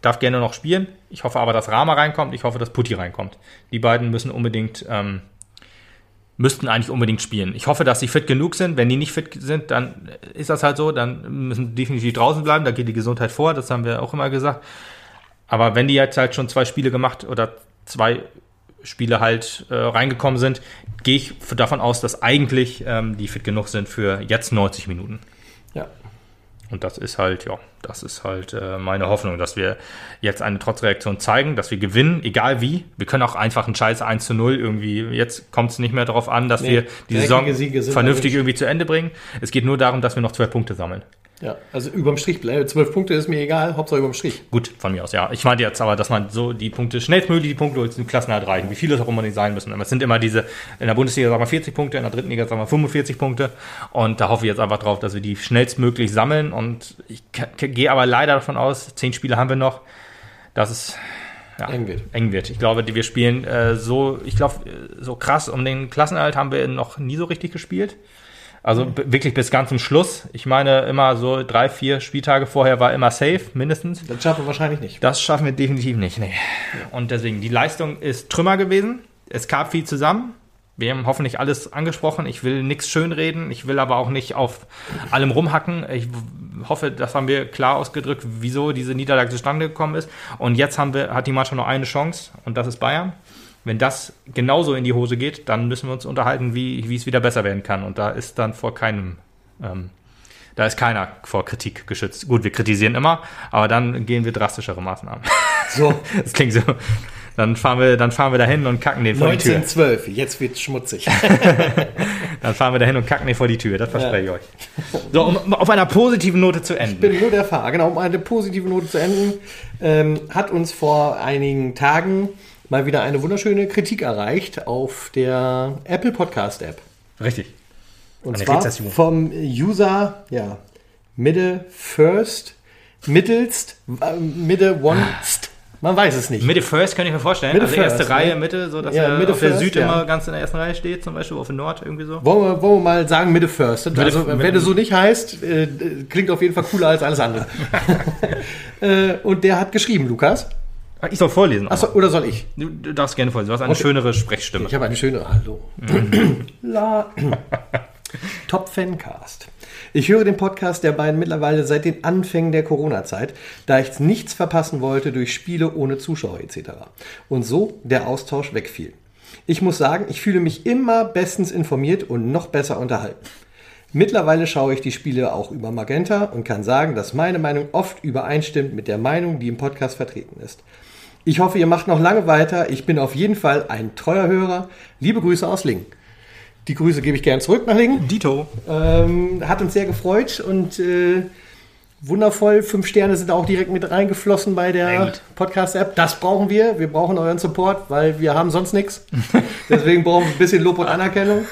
darf gerne noch spielen. Ich hoffe aber, dass Rama reinkommt. Ich hoffe, dass Putti reinkommt. Die beiden müssen unbedingt, ähm, müssten eigentlich unbedingt spielen. Ich hoffe, dass sie fit genug sind. Wenn die nicht fit sind, dann ist das halt so. Dann müssen definitiv draußen bleiben. Da geht die Gesundheit vor. Das haben wir auch immer gesagt. Aber wenn die jetzt halt schon zwei Spiele gemacht oder zwei Spiele halt äh, reingekommen sind, gehe ich davon aus, dass eigentlich ähm, die fit genug sind für jetzt 90 Minuten. Und das ist halt, ja, das ist halt äh, meine Hoffnung, dass wir jetzt eine Trotzreaktion zeigen, dass wir gewinnen, egal wie. Wir können auch einfach einen Scheiß 1 zu 0 irgendwie, jetzt kommt es nicht mehr darauf an, dass Nee, wir die Saison vernünftig irgendwie zu Ende bringen. Es geht nur darum, dass wir noch zwei Punkte sammeln. Ja, also überm Strich bleiben. Zwölf Punkte ist mir egal, Hauptsache überm Strich. Gut, von mir aus, ja. Ich meinte jetzt aber, dass man so die Punkte, schnellstmöglich die Punkte holt, die Klassenhalt reichen. Wie viele es auch immer nicht sein müssen. Aber es sind immer diese, in der Bundesliga sagen wir 40 Punkte, in der dritten Liga sagen wir 45 Punkte. Und da hoffe ich jetzt einfach drauf, dass wir die schnellstmöglich sammeln. Und ich gehe aber leider davon aus, zehn Spiele haben wir noch, dass es ja, Eng wird. eng wird. Ich glaube, die- wir spielen äh, so, ich glaube, äh, so krass um den Klassenerhalt haben wir noch nie so richtig gespielt. Also b- wirklich bis ganz zum Schluss. Ich meine, immer so drei, vier Spieltage vorher war immer safe, mindestens. Das schaffen wir wahrscheinlich nicht. Das schaffen wir definitiv nicht. Nee. Und deswegen, die Leistung ist Trümmer gewesen. Es gab viel zusammen. Wir haben hoffentlich alles angesprochen. Ich will nichts schönreden. Ich will aber auch nicht auf allem rumhacken. Ich hoffe, das haben wir klar ausgedrückt, wieso diese Niederlage zustande gekommen ist. Und jetzt haben wir, hat die Mannschaft noch eine Chance und das ist Bayern. Wenn das genauso in die Hose geht, dann müssen wir uns unterhalten, wie, wie es wieder besser werden kann. Und da ist dann vor keinem, ähm, da ist keiner vor Kritik geschützt. Gut, wir kritisieren immer, aber dann gehen wir drastischere Maßnahmen. So, Das klingt so. Dann fahren wir, dann fahren wir dahin und kacken den vor die Tür. 1912, jetzt wird's schmutzig. Dann fahren wir dahin und kacken den vor die Tür. Das verspreche ich euch. So, um auf einer positiven Note zu Ich enden. bin nur der Fahrer. Genau, um eine positive Note zu enden, ähm, hat uns vor einigen Tagen mal wieder eine wunderschöne Kritik erreicht auf der Apple Podcast App. Richtig. Und Eine zwar Rezession. vom User, ja, Mitte First, mittelst, äh, Mitte Onest. Man weiß es nicht. Mitte First kann ich mir vorstellen. Mitte also erste First, Reihe, ne? Mitte, so dass Ja, er Mitte auf der First, Süd ja. immer ganz in der ersten Reihe steht, zum Beispiel auf der Nord irgendwie so. Wollen wir, wollen wir mal sagen Mitte First? Also, Mitte- wenn du so nicht heißt, äh, klingt auf jeden Fall cooler als alles andere. äh, und der hat geschrieben, Lukas. Ah, Ich soll vorlesen. Achso, oder soll ich? Du, du darfst gerne vorlesen. Du hast eine Okay. schönere Sprechstimme. Ich habe eine schöne. Hallo. La. Top Fancast. Ich höre den Podcast der beiden mittlerweile seit den Anfängen der Corona-Zeit, da ich nichts verpassen wollte durch Spiele ohne Zuschauer etc. Und so der Austausch wegfiel. Ich muss sagen, ich fühle mich immer bestens informiert und noch besser unterhalten. Mittlerweile schaue ich die Spiele auch über Magenta und kann sagen, dass meine Meinung oft übereinstimmt mit der Meinung, die im Podcast vertreten ist. Ich hoffe, ihr macht noch lange weiter. Ich bin auf jeden Fall ein treuer Hörer. Liebe Grüße aus Lingen. Die Grüße gebe ich gern zurück nach Lingen. Dito. Ähm, hat uns sehr gefreut und äh, wundervoll. Fünf Sterne sind auch direkt mit reingeflossen bei der. Podcast-App. Das brauchen wir. Wir brauchen euren Support, weil wir haben sonst nichts. Deswegen brauchen wir ein bisschen Lob und Anerkennung.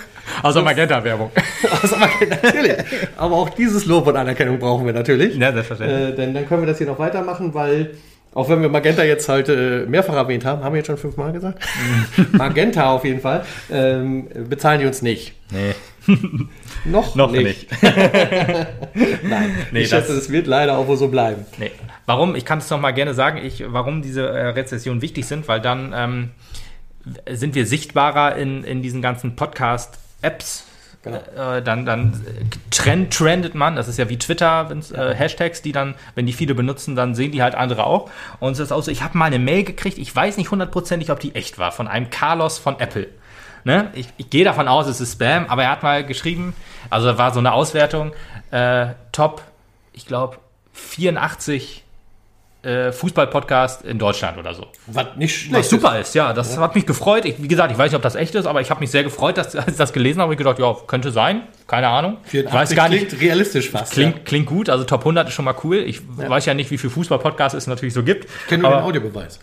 Also Magenta-Werbung. Also, natürlich. Aber auch dieses Lob und Anerkennung brauchen wir natürlich. Ja, selbstverständlich. Äh, denn dann können wir das hier noch weitermachen, weil auch wenn wir Magenta jetzt halt äh, mehrfach erwähnt haben, haben wir jetzt schon fünfmal gesagt. Magenta auf jeden Fall. Ähm, bezahlen die uns nicht. Nee, Noch, noch nicht. Nein, Nee, ich schätze, das- es wird leider auch wohl so bleiben. Nee. Warum? Ich kann es noch mal gerne sagen, ich, warum diese äh, Rezessionen wichtig sind, weil dann ähm, sind wir sichtbarer in, in diesen ganzen Podcast-Apps. Genau. Äh, dann dann trend, trendet man, das ist ja wie Twitter, äh, Hashtags, die dann, wenn die viele benutzen, dann sehen die halt andere auch. Und es ist auch so, ich habe mal eine Mail gekriegt, ich weiß nicht hundertprozentig, ob die echt war, von einem Carlos von Apple. Ne? Ich, ich gehe davon aus, es ist Spam, aber er hat mal geschrieben, also war so eine Auswertung, äh, Top, ich glaube, 84 äh, Fußball-Podcast in Deutschland oder so. Was nicht schlecht. Was super ist, ja. Das hat mich gefreut. Ich, wie gesagt, ich weiß nicht, ob das echt ist, aber ich habe mich sehr gefreut, dass, als ich das gelesen habe. Ich gedacht, ja, könnte sein. Keine Ahnung. Ich weiß gar nicht. Klingt realistisch fast. Klingt, ja. klingt gut. Also Top 100 ist schon mal cool. Ich ja. weiß ja nicht, wie viel Fußball-Podcasts es natürlich so gibt. Ich kenne nur den Audiobeweis.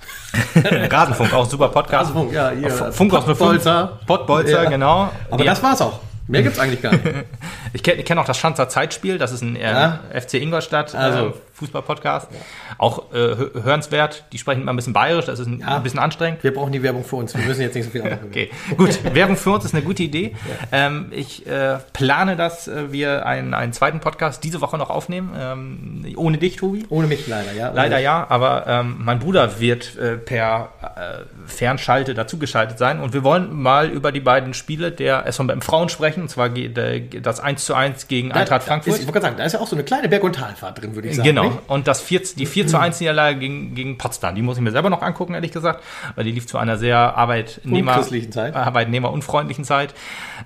Rasenfunk, auch ein super Podcast. Rasenfunk, ja. Hier. Funk aus Pottbolzer. Pottbolzer, ja. genau. Aber Die, das war's auch. Mehr gibt's eigentlich gar nicht. ich kenne kenn auch das Schanzer Zeitspiel, das ist ein äh, ja. FC Ingolstadt also. Fußball-Podcast. Ja. Auch äh, hörenswert. Die sprechen immer ein bisschen bayerisch, das ist ein, ein, bisschen anstrengend. Wir brauchen die Werbung für uns. Wir müssen jetzt nicht so viel machen. okay, gut. Werbung für uns ist eine gute Idee. Ähm, ich äh, plane, dass äh, wir einen, einen zweiten Podcast diese Woche noch aufnehmen. Ähm, ohne dich, Tobi. Ohne mich leider, ja. Leider ja, aber ähm, mein Bruder wird äh, per äh, Fernschalte dazugeschaltet sein und wir wollen mal über die beiden Spiele der SVM Frauen sprechen, und zwar das 1 zu 1 gegen da, Eintracht Frankfurt. Ist, ich wollte gerade sagen, da ist ja auch so eine kleine Berg- und Talfahrt drin, würde ich sagen. Genau, nicht? und das 4, die 4 zu 1 Niederlage gegen, gegen Potsdam, die muss ich mir selber noch angucken, ehrlich gesagt, weil die lief zu einer sehr Arbeitnehmer, Zeit. Arbeitnehmerunfreundlichen Zeit.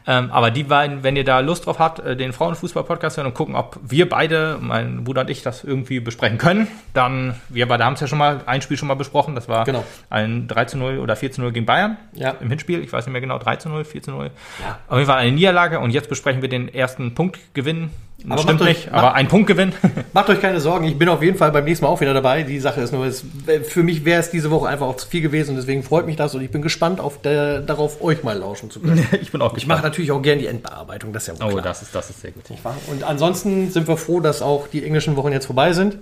Ähm, aber die beiden, wenn ihr da Lust drauf habt, äh, den Frauenfußball-Podcast hören und gucken, ob wir beide, mein Bruder und ich, das irgendwie besprechen können, dann, wir beide haben es ja schon mal, ein Spiel schon mal besprochen, das war genau. ein 3 zu 0 oder 4 zu 0 gegen Bayern ja. im Hinspiel, ich weiß nicht mehr genau, 3 zu 0, 4 zu 0. Ja. Auf jeden Fall eine Niederlage und jetzt besprechen wir den ersten Punktgewinn aber Stimmt nicht, euch, aber macht, ein Punktgewinn. Macht euch keine Sorgen, ich bin auf jeden Fall beim nächsten Mal auch wieder dabei. Die Sache ist nur, es, für mich wäre es diese Woche einfach auch zu viel gewesen und deswegen freut mich das und ich bin gespannt auf der, darauf, euch mal lauschen zu können. ich bin auch gespannt. Ich mache natürlich auch gerne die Endbearbeitung, das ist ja auch Oh, das ist, das ist sehr gut. Und ansonsten sind wir froh, dass auch die englischen Wochen jetzt vorbei sind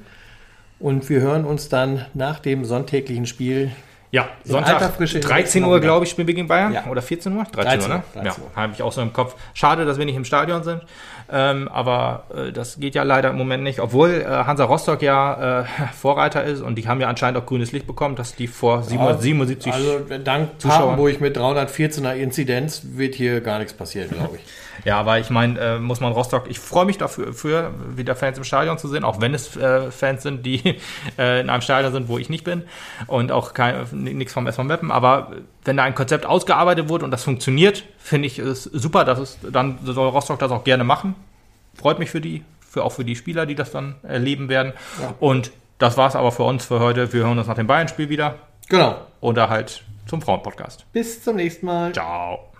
und wir hören uns dann nach dem sonntäglichen Spiel ja, Sonntag 13 Uhr, glaube ich, spielen wir gegen Bayern. Ja. Oder 14 Uhr? 13, 13 Uhr, ne? 13 Uhr. Ja, habe ich auch so im Kopf. Schade, dass wir nicht im Stadion sind. Ähm, aber äh, das geht ja leider im Moment nicht. Obwohl äh, Hansa Rostock ja äh, Vorreiter ist und die haben ja anscheinend auch grünes Licht bekommen, dass die vor 77 Also dank Papenburg mit 314er Inzidenz wird hier gar nichts passieren, glaube ich. Ja, aber ich meine, äh, muss man Rostock, ich freue mich dafür, für, wieder Fans im Stadion zu sehen, auch wenn es äh, Fans sind, die äh, in einem Stadion sind, wo ich nicht bin und auch nichts vom SV Meppen, aber wenn da ein Konzept ausgearbeitet wurde und das funktioniert, finde ich es super, dass es dann soll Rostock das auch gerne machen. Freut mich für die, für auch für die Spieler, die das dann erleben werden. Ja. Und das war es aber für uns für heute. Wir hören uns nach dem Bayern-Spiel wieder. Genau. Oder halt zum Frauenpodcast. Bis zum nächsten Mal. Ciao.